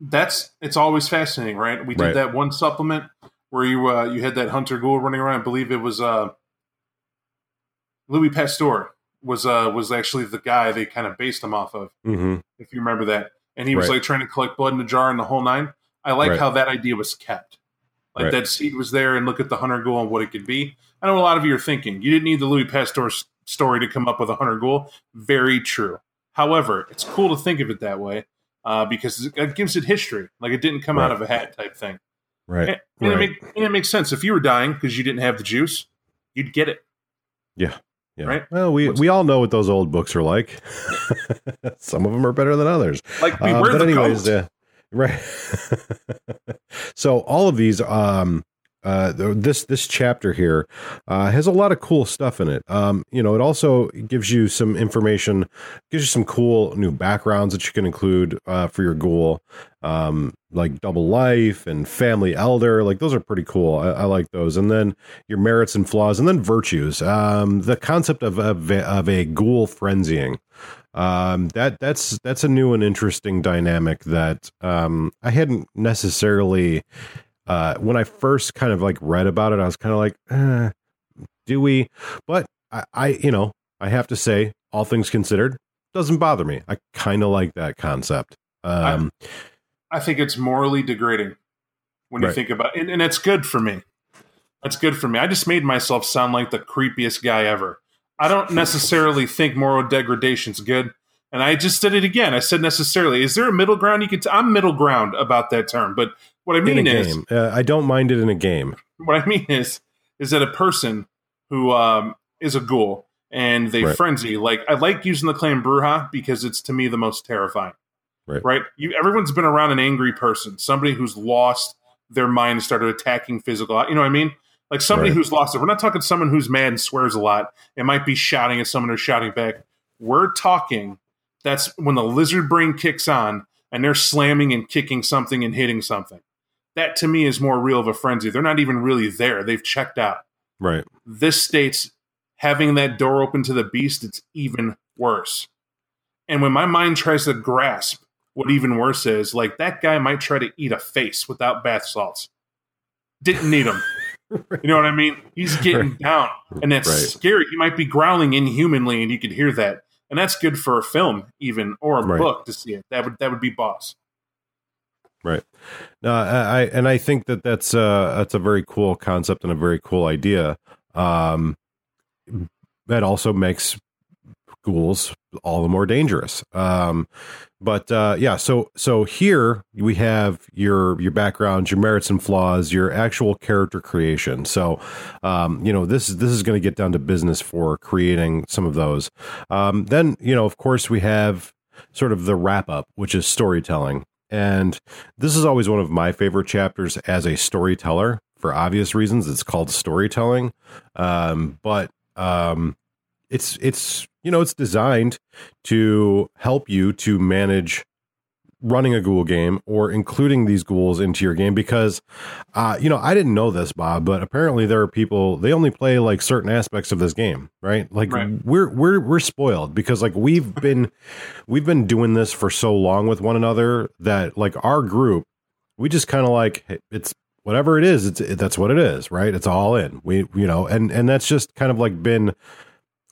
That's it's always fascinating, right? We did Right. that one supplement where you uh, you had that hunter ghoul running around. I believe it was uh, Louis Pasteur was uh, was actually the guy they kind of based him off of, Mm-hmm. if you remember that. And he was Right. like trying to collect blood in a jar and the whole nine. I like Right. how that idea was kept. Like Right. that seed was there, and look at the hunter ghoul and what it could be. I know a lot of you are thinking you didn't need the Louis Pasteur story to come up with a hunter ghoul. Very true. However, it's cool to think of it that way uh, because it- gives it history. Like it didn't come out of a hat type thing. Right. And, and right. it, make, and it makes sense. If you were dying because you didn't have the juice, you'd get it. yeah. right. Well, we we all know what those old books are like. Some of them are better than others. Like Uh, beware but the anyways, uh, right. so all of these, um, uh, this this chapter here uh, has a lot of cool stuff in it. Um, you know, it also gives you some information, gives you some cool new backgrounds that you can include uh, for your ghoul, um, like double life and family elder. Like those are pretty cool. I, I like those. And then your merits and flaws, and then virtues. Um, the concept of of, a- of a ghoul frenzying um that that's that's a new and interesting dynamic that um i hadn't necessarily uh when i first kind of like read about it i was kind of like eh, do we but I, I you know i have to say all things considered doesn't bother me i kind of like that concept um I think it's morally degrading when you Right. think about it. And, and it's good for me. That's good for me. I just made myself sound like the creepiest guy ever. I don't necessarily think moral degradation's good. And I just did it again. I said necessarily. Is there a middle ground you could? T- I'm middle ground about that term. But what I mean is, uh, i don't mind it in a game what I mean is, is that a person who um, is a ghoul and they Right. frenzy. Like I like using the claim Brujah because it's to me the most terrifying. Right. Right. You. Everyone's been around an angry person, somebody who's lost their mind and started attacking physical. You know what I mean? Like somebody Right. who's lost it. We're not talking someone who's mad and swears a lot. It might be shouting at someone who's shouting back. We're talking. That's when the lizard brain kicks on and they're slamming and kicking something and hitting something. That to me is more real of a frenzy. They're not even really there. They've checked out. right This states having that door open to the beast, it's even worse. And when my mind tries to grasp what even worse is, like that guy might try to eat a face without bath salts. Didn't need him. You know what I mean? He's getting down, and that's Right. scary. He might be growling inhumanly, and you could hear that, and that's good for a film, even or a Right. book to see it. That would that would be boss. Right. No, I, I and I think that that's uh that's a very cool concept and a very cool idea. Um, that also makes ghouls all the more dangerous. Um, but uh, yeah, so so here we have your your background, your merits and flaws, your actual character creation. So um, you know this is this is going to get down to business for creating some of those. Um, then you know, of course, we have sort of the wrap up, which is storytelling. And this is always one of my favorite chapters as a storyteller for obvious reasons. It's called storytelling. Um, but um, it's it's you know it's designed to help you to manage running a ghoul game or including these ghouls into your game because uh, you know i didn't know this bob but apparently there are people they only play like certain aspects of this game right? Like Right. we're we're we're spoiled because like we've been we've been doing this for so long with one another that like our group we just kind of like it's whatever it is it's it, that's what it is right? It's all in. We you know and and that's just kind of like been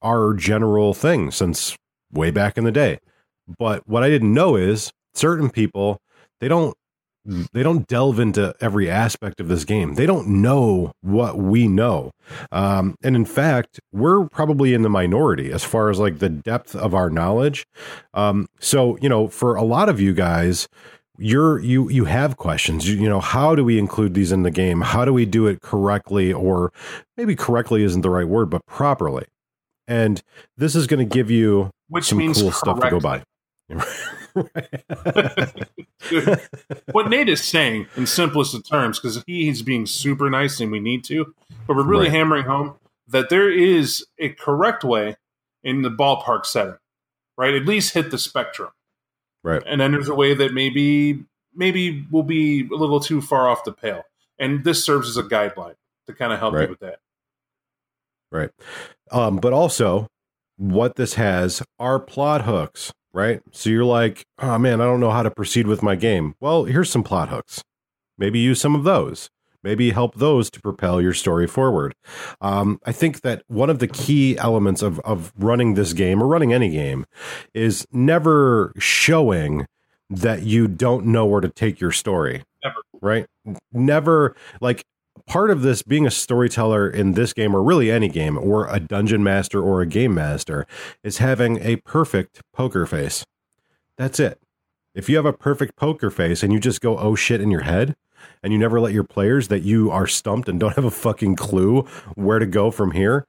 our general thing since way back in the day. But what i didn't know is certain people they don't they don't delve into every aspect of this game. They don't know what we know. Um, and in fact we're probably in the minority as far as like the depth of our knowledge. Um, so you know for a lot of you guys you're you you have questions. You, you know how do we include these in the game? How do we do it correctly or maybe correctly isn't the right word but properly? And this is going to give you Which some means cool stuff to go by what Nate is saying in simplest of terms, because he's being super nice and we need to, but we're really Right. hammering home that there is a correct way in the ballpark setting, right? At least hit the spectrum. Right. And then there's a way that maybe maybe will be a little too far off the pale. And this serves as a guideline to kind of help Right. you with that. Right. Um, but also, what this has are plot hooks, right? So you're like, oh man, I don't know how to proceed with my game. Well, here's some plot hooks. Maybe use some of those. Maybe help those to propel your story forward. Um, I think that one of the key elements of, of running this game or running any game is never showing that you don't know where to take your story. Never. Right? Never like part of this being a storyteller in this game or really any game or a dungeon master or a game master is having a perfect poker face. That's it. If you have a perfect poker face and you just go oh shit in your head and you never let your players that you are stumped and don't have a fucking clue where to go from here,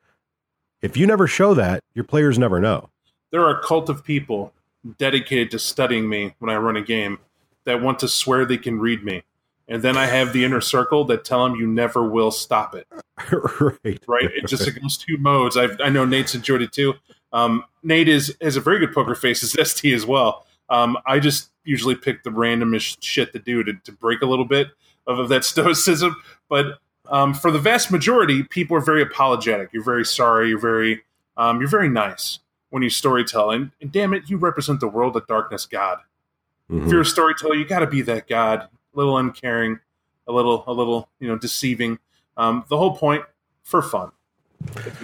if you never show that, your players never know. There are a cult of people dedicated to studying me when I run a game that want to swear they can read me. And then I have the inner circle that tell them you never will stop it. right. right? It just it goes two modes. I've, I know Nate's enjoyed it too. Um, Nate is has a very good poker face as ST as well. Um, I just usually pick the randomest shit to do to, to break a little bit of, of that stoicism. But um, for the vast majority, people are very apologetic. You're very sorry. You're very um, you're very nice when you storytell. And, and damn it, you represent the world of darkness, God. Mhm. If you're a storyteller, you got to be that God. Little uncaring, a little a little you know deceiving. Um, the whole point for fun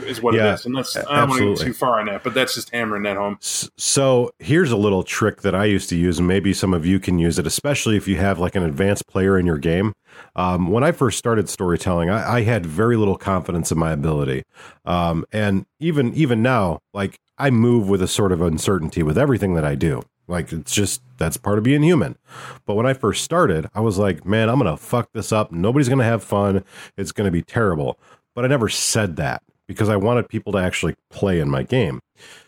is what Yeah, it is. And that's I don't want to get too far on that, but that's just hammering that home. So here's a little trick that I used to use, and maybe some of you can use it, especially if you have like an advanced player in your game. Um, when I first started storytelling, I, I had very little confidence in my ability, um, and even even now, like I move with a sort of uncertainty with everything that I do. Like it's just that's part of being human. But when I first started, I was like, man, I'm gonna fuck this up. Nobody's gonna have fun. It's gonna be terrible. But I never said that because I wanted people to actually play in my game.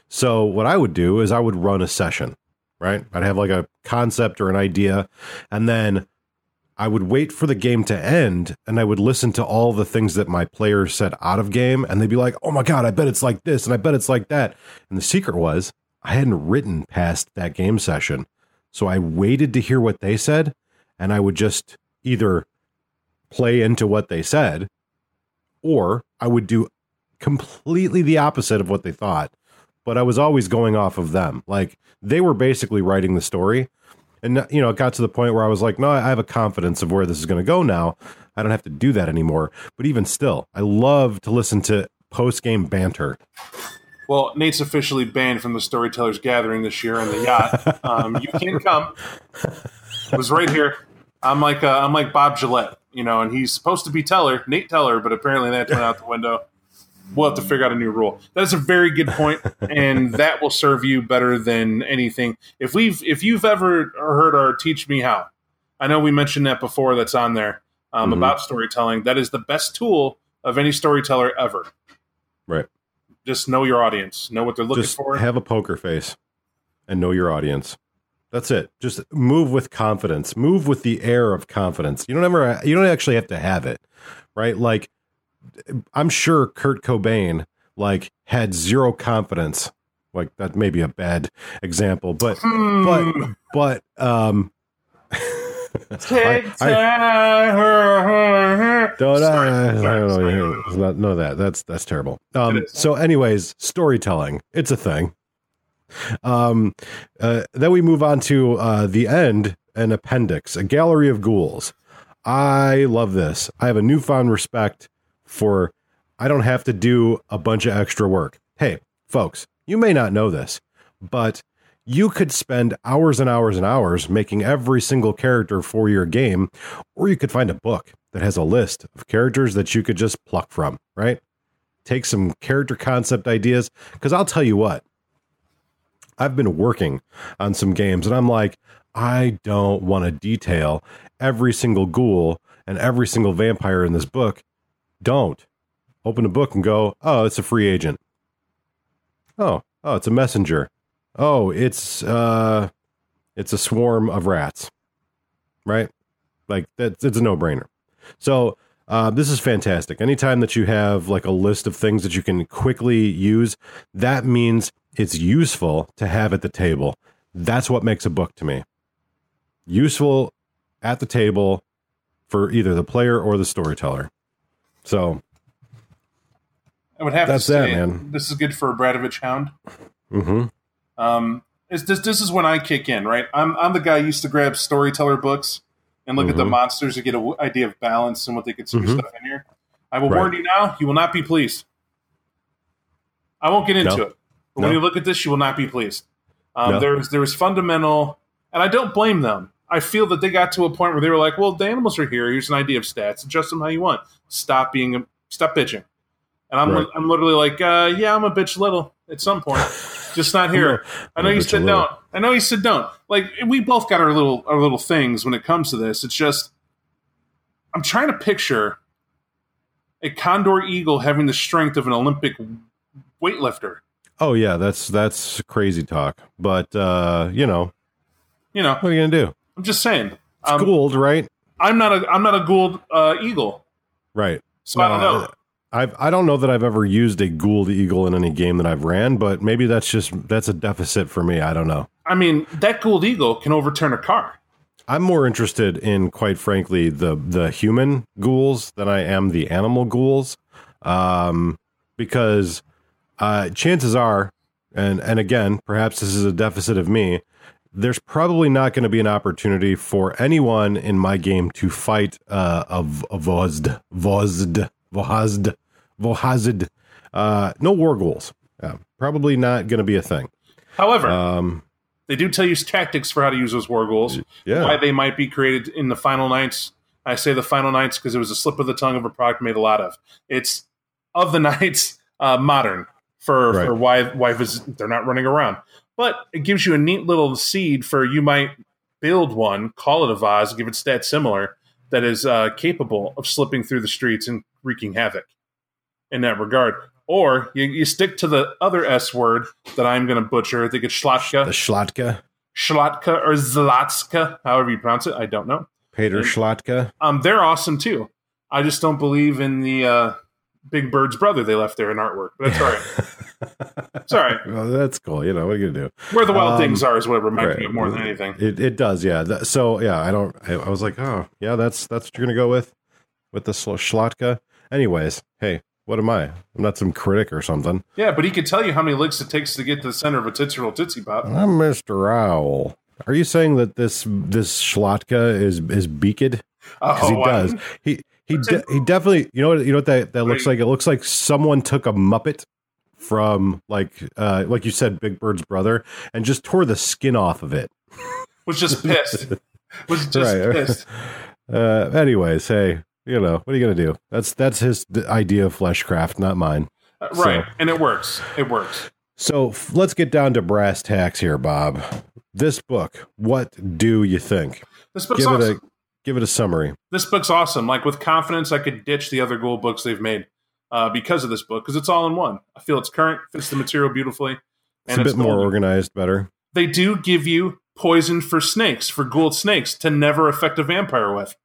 So what I would do is I would run a session, right? I'd have like a concept or an idea, and then I would wait for the game to end and I would listen to all the things that my players said out of game and they'd be like, "Oh my god, I bet it's like this and I bet it's like that." And the secret was I hadn't written past that game session. So I waited to hear what they said and I would just either play into what they said or I would do completely the opposite of what they thought but I was always going off of them. Like they were basically writing the story. And you know, it got to the point where I was like, no, I have a confidence of where this is going to go now. I don't have to do that anymore. But even still, I love to listen to post game banter. Well, Nate's officially banned from the Storytellers Gathering this year on the yacht. Um, you can't come. It was right here. I'm like uh, I'm like Bob Gillette, you know, and he's supposed to be Teller, Nate Teller, but apparently that went out the window. we'll have to figure out a new rule. That is a very good point, and that will serve you better than anything. If we've if you've ever heard our teach me how, I know we mentioned that before. That's on there um, Mhm. about storytelling. That is the best tool of any storyteller ever. Right. Just know your audience, know what they're looking Just for. have a poker face and know your audience. That's it. Just move with confidence. Move with the air of confidence. You don't ever you don't actually have to have it. Right? Like I'm sure Kurt Cobain like had zero confidence. Like that may be a bad example, but Hmm. but but um Take I- time. Don't Sorry, I, I sorry, don't sorry. know, not know that. That's that's terrible. Um, so, anyways, storytelling. It's a thing. Um, uh, then we move on to uh, the end, an appendix, a gallery of ghouls. I love this. I have a newfound respect for. I don't have to do a bunch of extra work. Hey, folks, you may not know this, but you could spend hours and hours and hours making every single character for your game, or you could find a book that has a list of characters that you could just pluck from, right? Take some character concept ideas. Because I'll tell you what, I've been working on some games and I'm like, I don't want to detail every single ghoul and every single vampire in this book. Don't. Open a book and go, oh, it's a free agent. Oh, oh, it's a messenger. Oh, it's uh it's a swarm of rats. Right? Like that's it's a no-brainer. So uh, this is fantastic. Anytime that you have like a list of things that you can quickly use, that means it's useful to have at the table. That's what makes a book to me. Useful at the table for either the player or the storyteller. So, I would have That's to that, say man. this is good for a Bratovitch Hound. hmm Um, it's, this this is when I kick in, right? I'm I'm the guy who used to grab storyteller books and look at the Mhm. monsters to get an idea of balance and what they could screw Mhm. stuff in here. I will Right. warn you now: you will not be pleased. I won't get into No. it, but No. when you look at this, you will not be pleased. Um, No. There's there was fundamental, and I don't blame them. I feel that they got to a point where they were like, "Well, the animals are here. Here's an idea of stats. Adjust them how you want. Stop being a, stop bitching." And I'm Right. I'm literally like, uh, "Yeah, I'm a bitch little at some point, just not here." I know you said don't. I know you said don't. Like we both got our little our little things when it comes to this. It's just I'm trying to picture a condor eagle having the strength of an Olympic weightlifter. Oh yeah, that's that's crazy talk. But uh, you know, You know, what are you gonna do? I'm just saying. It's Um, ghouled, right? I'm not a I'm not a ghouled uh, eagle, Right. so I don't know. I've I don't know that I've ever used a ghouled Eagle in any game that I've ran, but maybe that's just that's a deficit for me. I don't know. I mean, that ghouled eagle can overturn a car. I'm more interested in, quite frankly, the the human ghouls than I am the animal ghouls, um, because uh, chances are, and and again, perhaps this is a deficit of me. There's probably not going to be an opportunity for anyone in my game to fight uh, a, a Vozd, Vozd, Vohazd, Vohazd. Uh, no war ghouls. Uh, probably not going to be a thing. However, Um, they do tell you tactics for how to use those war ghouls. yeah. why they might be created in the final nights. I say the final nights because it was a slip of the tongue of a product made a lot of. It's of the nights uh, modern for Right. for why why is, they're not running around, but it gives you a neat little seed for you might build one, call it a vase, give it stats similar that is uh, capable of slipping through the streets and wreaking havoc in that regard. Or you, you stick to the other S word that I'm going to butcher. I think it's the Schlatka, Schlatka, Schlatka or Zlatska, however you pronounce it. I don't know. Peter Schlatka. Um, they're awesome too. I just don't believe in the uh, Big Bird's brother they left there in artwork. But that's all right. right. Well, that's cool. You know, what are you gonna do? Where the wild Um, things are is what reminds right. me of more than anything. It it does, yeah. So yeah, I don't. I, I was like, oh yeah, that's that's what you're gonna go with with the Sl- Schlatka. Anyways, hey, what am I? I'm not some critic or something. Yeah, but he could tell you how many licks it takes to get to the center of a Roll Tootsie Pop. I'm Mr. Owl. Are you saying that this this Schlatka is is beaked? Because he Oh, does. I'm- He he de- he definitely. You know what? You know what that that looks like? It looks like someone took a Muppet from like uh like you said, Big Bird's brother, and just tore the skin off of it. was just pissed. was just Right. pissed. Uh, anyways, hey, you know what are you gonna do? That's that's his idea of fleshcraft, not mine. Uh, right, and it works. It works. So f- let's get down to brass tacks here, Bob. This book, what do you think? This book's Give awesome. it a give it a summary. this book's awesome. Like with confidence, I could ditch the other Ghoul books they've made uh, because of this book because it's all in one. I feel it's current, fits the material beautifully, And It's a bit more organized, better. They do give you poison for snakes, for ghouled snakes, to never affect a vampire with.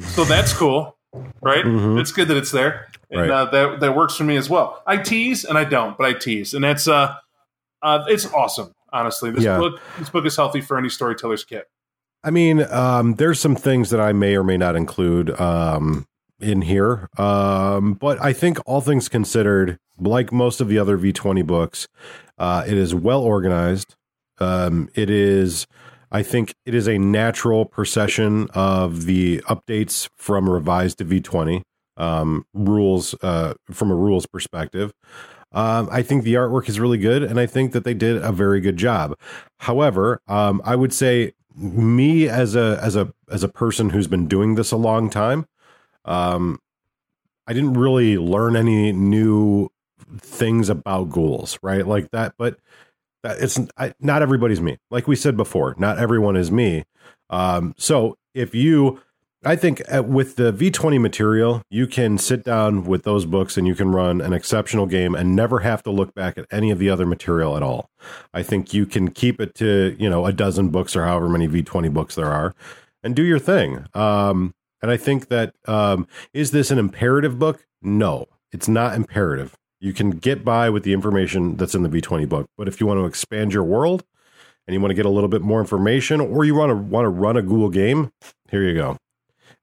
So that's cool, right? Mhm. It's good that it's there, and Right. uh, that that works for me as well. I tease and I don't, but I tease, and that's uh, uh, it's awesome. Honestly, this Yeah. book this book is healthy for any storyteller's kit. I mean, um, there's some things that I may or may not include um, in here, um, but I think all things considered, like most of the other V20 books, uh, it is well organized. Um, it is, I think, it is a natural procession of the updates from revised to V20 um, rules uh, from a rules perspective. Um, I think the artwork is really good, and I think that they did a very good job. However, um, I would say me as a as a as a person who's been doing this a long time, um, I didn't really learn any new things about ghouls, right? Like that, but that it's I, not everybody's me. Like we said before, not everyone is me. Um, so if you, I think uh, with the V20 material, you can sit down with those books and you can run an exceptional game and never have to look back at any of the other material at all. I think you can keep it to, you know, a dozen books or however many V20 books there are and do your thing. Um, and I think that um, is this an imperative book? No, it's not imperative. You can get by with the information that's in the V20 book, but if you want to expand your world and you want to get a little bit more information, or you want to want to run a ghoul game, here you go.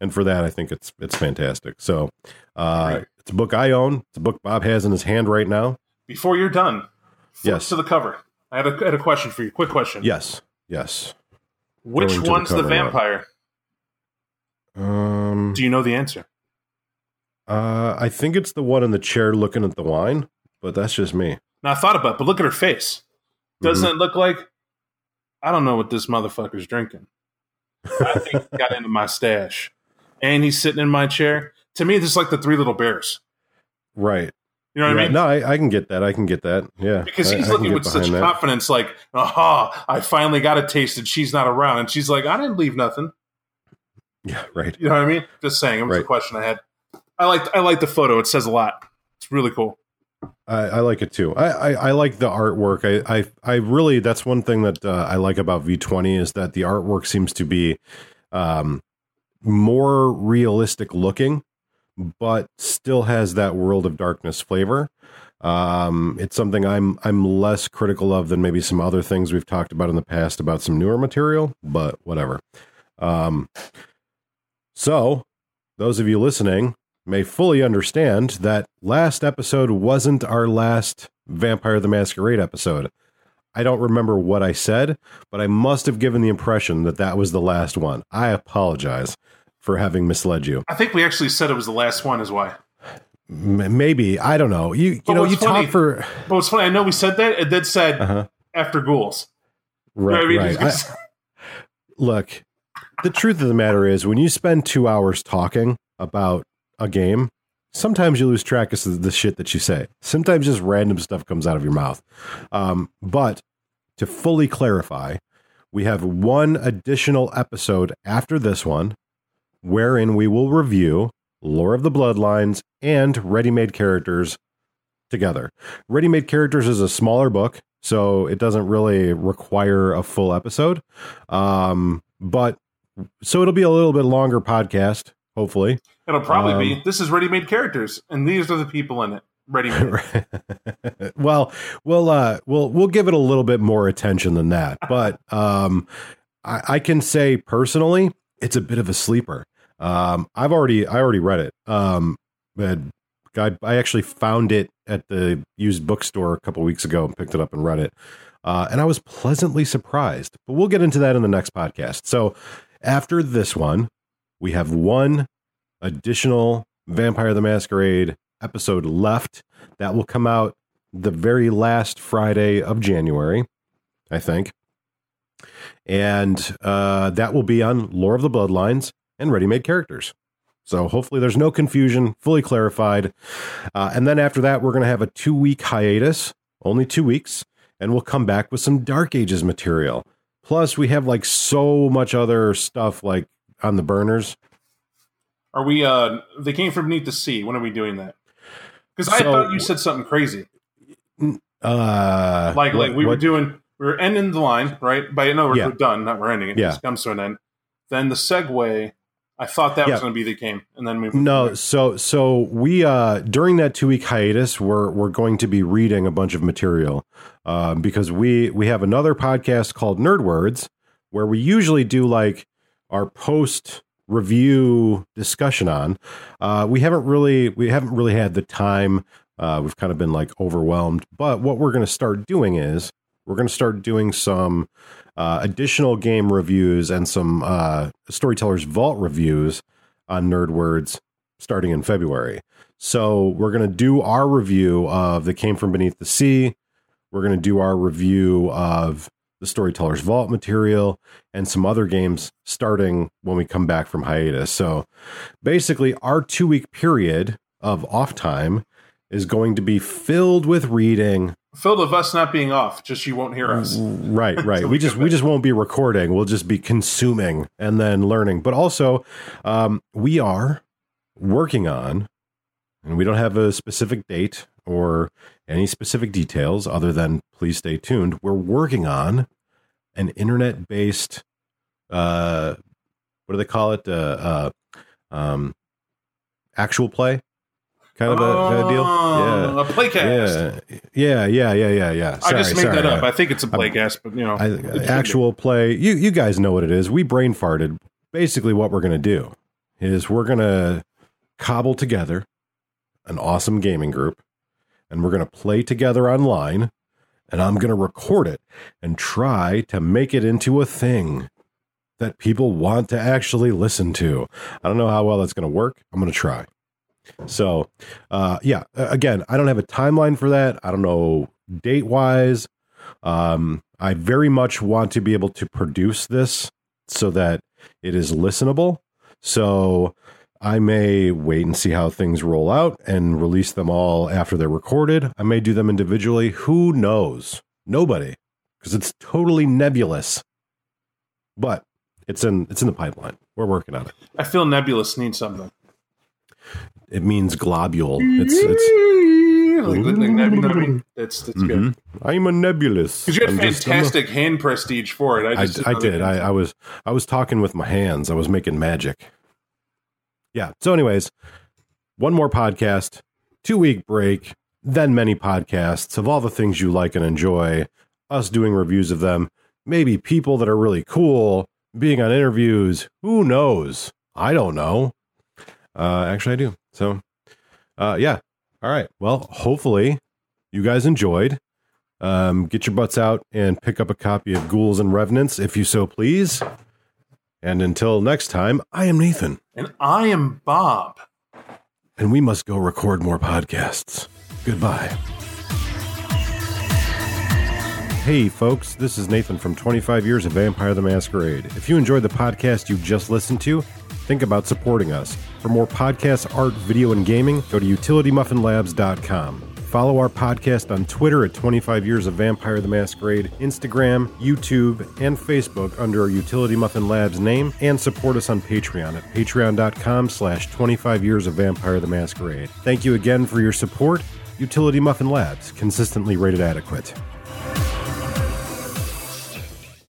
And for that, I think it's it's fantastic. So uh, Right. it's a book I own. It's a book Bob has in his hand right now. Before you're done, Yes. to the cover. I had a, had a question for you. Quick question. Yes, yes. Which to the one's the, vampire? Um, Do you know the answer? uh, I think it's the one in the chair looking at the wine, but that's just me. Now I thought about, it, but look at her face. Doesn't Mm-hmm. it look like? I don't know what this motherfucker's drinking. I think he got into my stash, and he's sitting in my chair. To me, this is like the Three Little Bears. Right. You know what I mean? No, I, I can get that. I can get that. Yeah. because he's I looking get with such that. confidence, like, "Aha! I finally got a taste, and she's not around." And she's like, "I didn't leave nothing." Yeah, right. You know what I mean? Just saying. It was a question I had. I like I like the photo. It says a lot. It's really cool. I, I like it too. I, I, I like the artwork. I, I, I really that's one thing that uh, I like about V20 is that the artwork seems to be um, more realistic looking, but still has that world of darkness flavor. Um, it's something I'm I'm less critical of than maybe some other things we've talked about in the past about some newer material, but whatever. Um, so those of you listening may fully understand that last episode wasn't our last Vampire the Masquerade episode. I don't remember what I said, but I must have given the impression that that was the last one. I apologize for having misled you. I think we actually said it was the last one. Is why. M- maybe I don't know. You you But know you funny- talk for But what's funny, I know we said that. It then said uh-huh. after ghouls. right. You know I mean? right. I- look, the truth of the matter is, when you spend two hours talking about a game, sometimes you lose track of the shit that you say. Sometimes just random stuff comes out of your mouth. Um, but to fully clarify, we have one additional episode after this one, wherein we will review Lore of the Bloodlines and Ready Made Characters together. Ready Made Characters is a smaller book, so it doesn't really require a full episode. Um, but so it'll be a little bit longer podcast, hopefully. It'll probably Um, be. This is ready-made characters, and these are the people in it. Ready-made. well, we'll uh, we'll we'll give it a little bit more attention than that, but um, I, I can say personally, it's a bit of a sleeper. Um, I've already I already read it. Um, but I, I actually found it at the used bookstore a couple weeks ago and picked it up and read it, uh, and I was pleasantly surprised. But we'll get into that in the next podcast. So after this one, we have one additional Vampire the Masquerade episode left that will come out the very last Friday of January, I think. And uh, that will be on Lore of the Bloodlines and Ready Made Characters. So hopefully there's no confusion, fully clarified. Uh, and then after that, we're going to have a two week hiatus, only two weeks, and we'll come back with some Dark Ages material. Plus, we have like so much other stuff like on the burners. Are we? uh They came from beneath the sea. When are we doing that? Because I So- thought you said something crazy. Uh, Like, like we were doing. We were ending the line, right? By no, we're Yeah. we're done. Not we're ending it. Yeah. It comes to an end. Then the segue. I thought that Yeah. was going to be the game, and then we No, so so we uh during that two week hiatus, we're we're going to be reading a bunch of material, um, because we we have another podcast called Nerd Words where we usually do like our post review discussion on. Uh, we haven't really we haven't really had the time. Uh, we've kind of been like overwhelmed. But what we're going to start doing is we're going to start doing some uh, additional game reviews and some uh, Storytellers Vault reviews on Nerd Words starting in February. So we're going to do our review of The Came From Beneath the Sea. We're going to do our review of the Storytellers Vault material and some other games starting when we come back from hiatus. So basically, our two week period of off time is going to be filled with reading filled with us not being off. Just you won't hear us. Right, right. So we we just we just won't be recording. We'll just be consuming and then learning. But also, um, we are working on, and we don't have a specific date or any specific details other than please stay tuned. We're working on an internet-based, uh, what do they call it? Uh, uh, um, actual play kind of a, a deal. Oh, Yeah. a playcast. Yeah, yeah, yeah, yeah, yeah, yeah. I just Sorry, made that sorry. up. I think it's a playcast, but you know, I, it should be. actual play. You you guys know what it is. We brain farted. Basically, what we're gonna do is we're gonna cobble together an awesome gaming group, and we're gonna play together online. And I'm gonna record it and try to make it into a thing that people want to actually listen to. I don't know how well that's gonna work. I'm gonna try. So, uh, yeah. Again, I don't have a timeline for that. I don't know date wise. Um, I very much want to be able to produce this so that it is listenable. So I may wait and see how things roll out and release them all after they're recorded. I may do them individually. Who knows? Nobody, because it's totally nebulous. But it's in it's in the pipeline. We're working on it. I feel Nebulous needs something. It means globule. It's it's. Mm-hmm. Like, like, like, I? Mm-hmm. That's that's mm-hmm. good. I'm a nebulous. Because you had I'm just- a- fantastic hand prestige for it. I, I, just I didn't did. I, I was I was talking with my hands. I was making magic. Yeah. So, anyways, one more podcast, two week break, then many podcasts of all the things you like and enjoy. Us doing reviews of them. Maybe people that are really cool being on interviews. Who knows? I don't know. Uh, actually, I do. So, uh, yeah. All right. Well, hopefully, you guys enjoyed. Um, get your butts out and pick up a copy of Ghouls and Revenants if you so please. And until next time, I am Nathan, and I am Bob. and we must go record more podcasts. Goodbye. Hey, folks, this is Nathan from 25 Years of Vampire the Masquerade. If you enjoyed the podcast you just listened to, think about supporting us. For more podcasts, art, video, and gaming, go to utilitymuffinlabs.com. Follow our podcast on Twitter at 25 Years of Vampire the Masquerade, Instagram, YouTube, and Facebook under our Utility Muffin Labs name, and support us on Patreon at patreon.com slash 25 Years of Vampire the Masquerade. Thank you again for your support. Utility Muffin Labs, consistently rated adequate.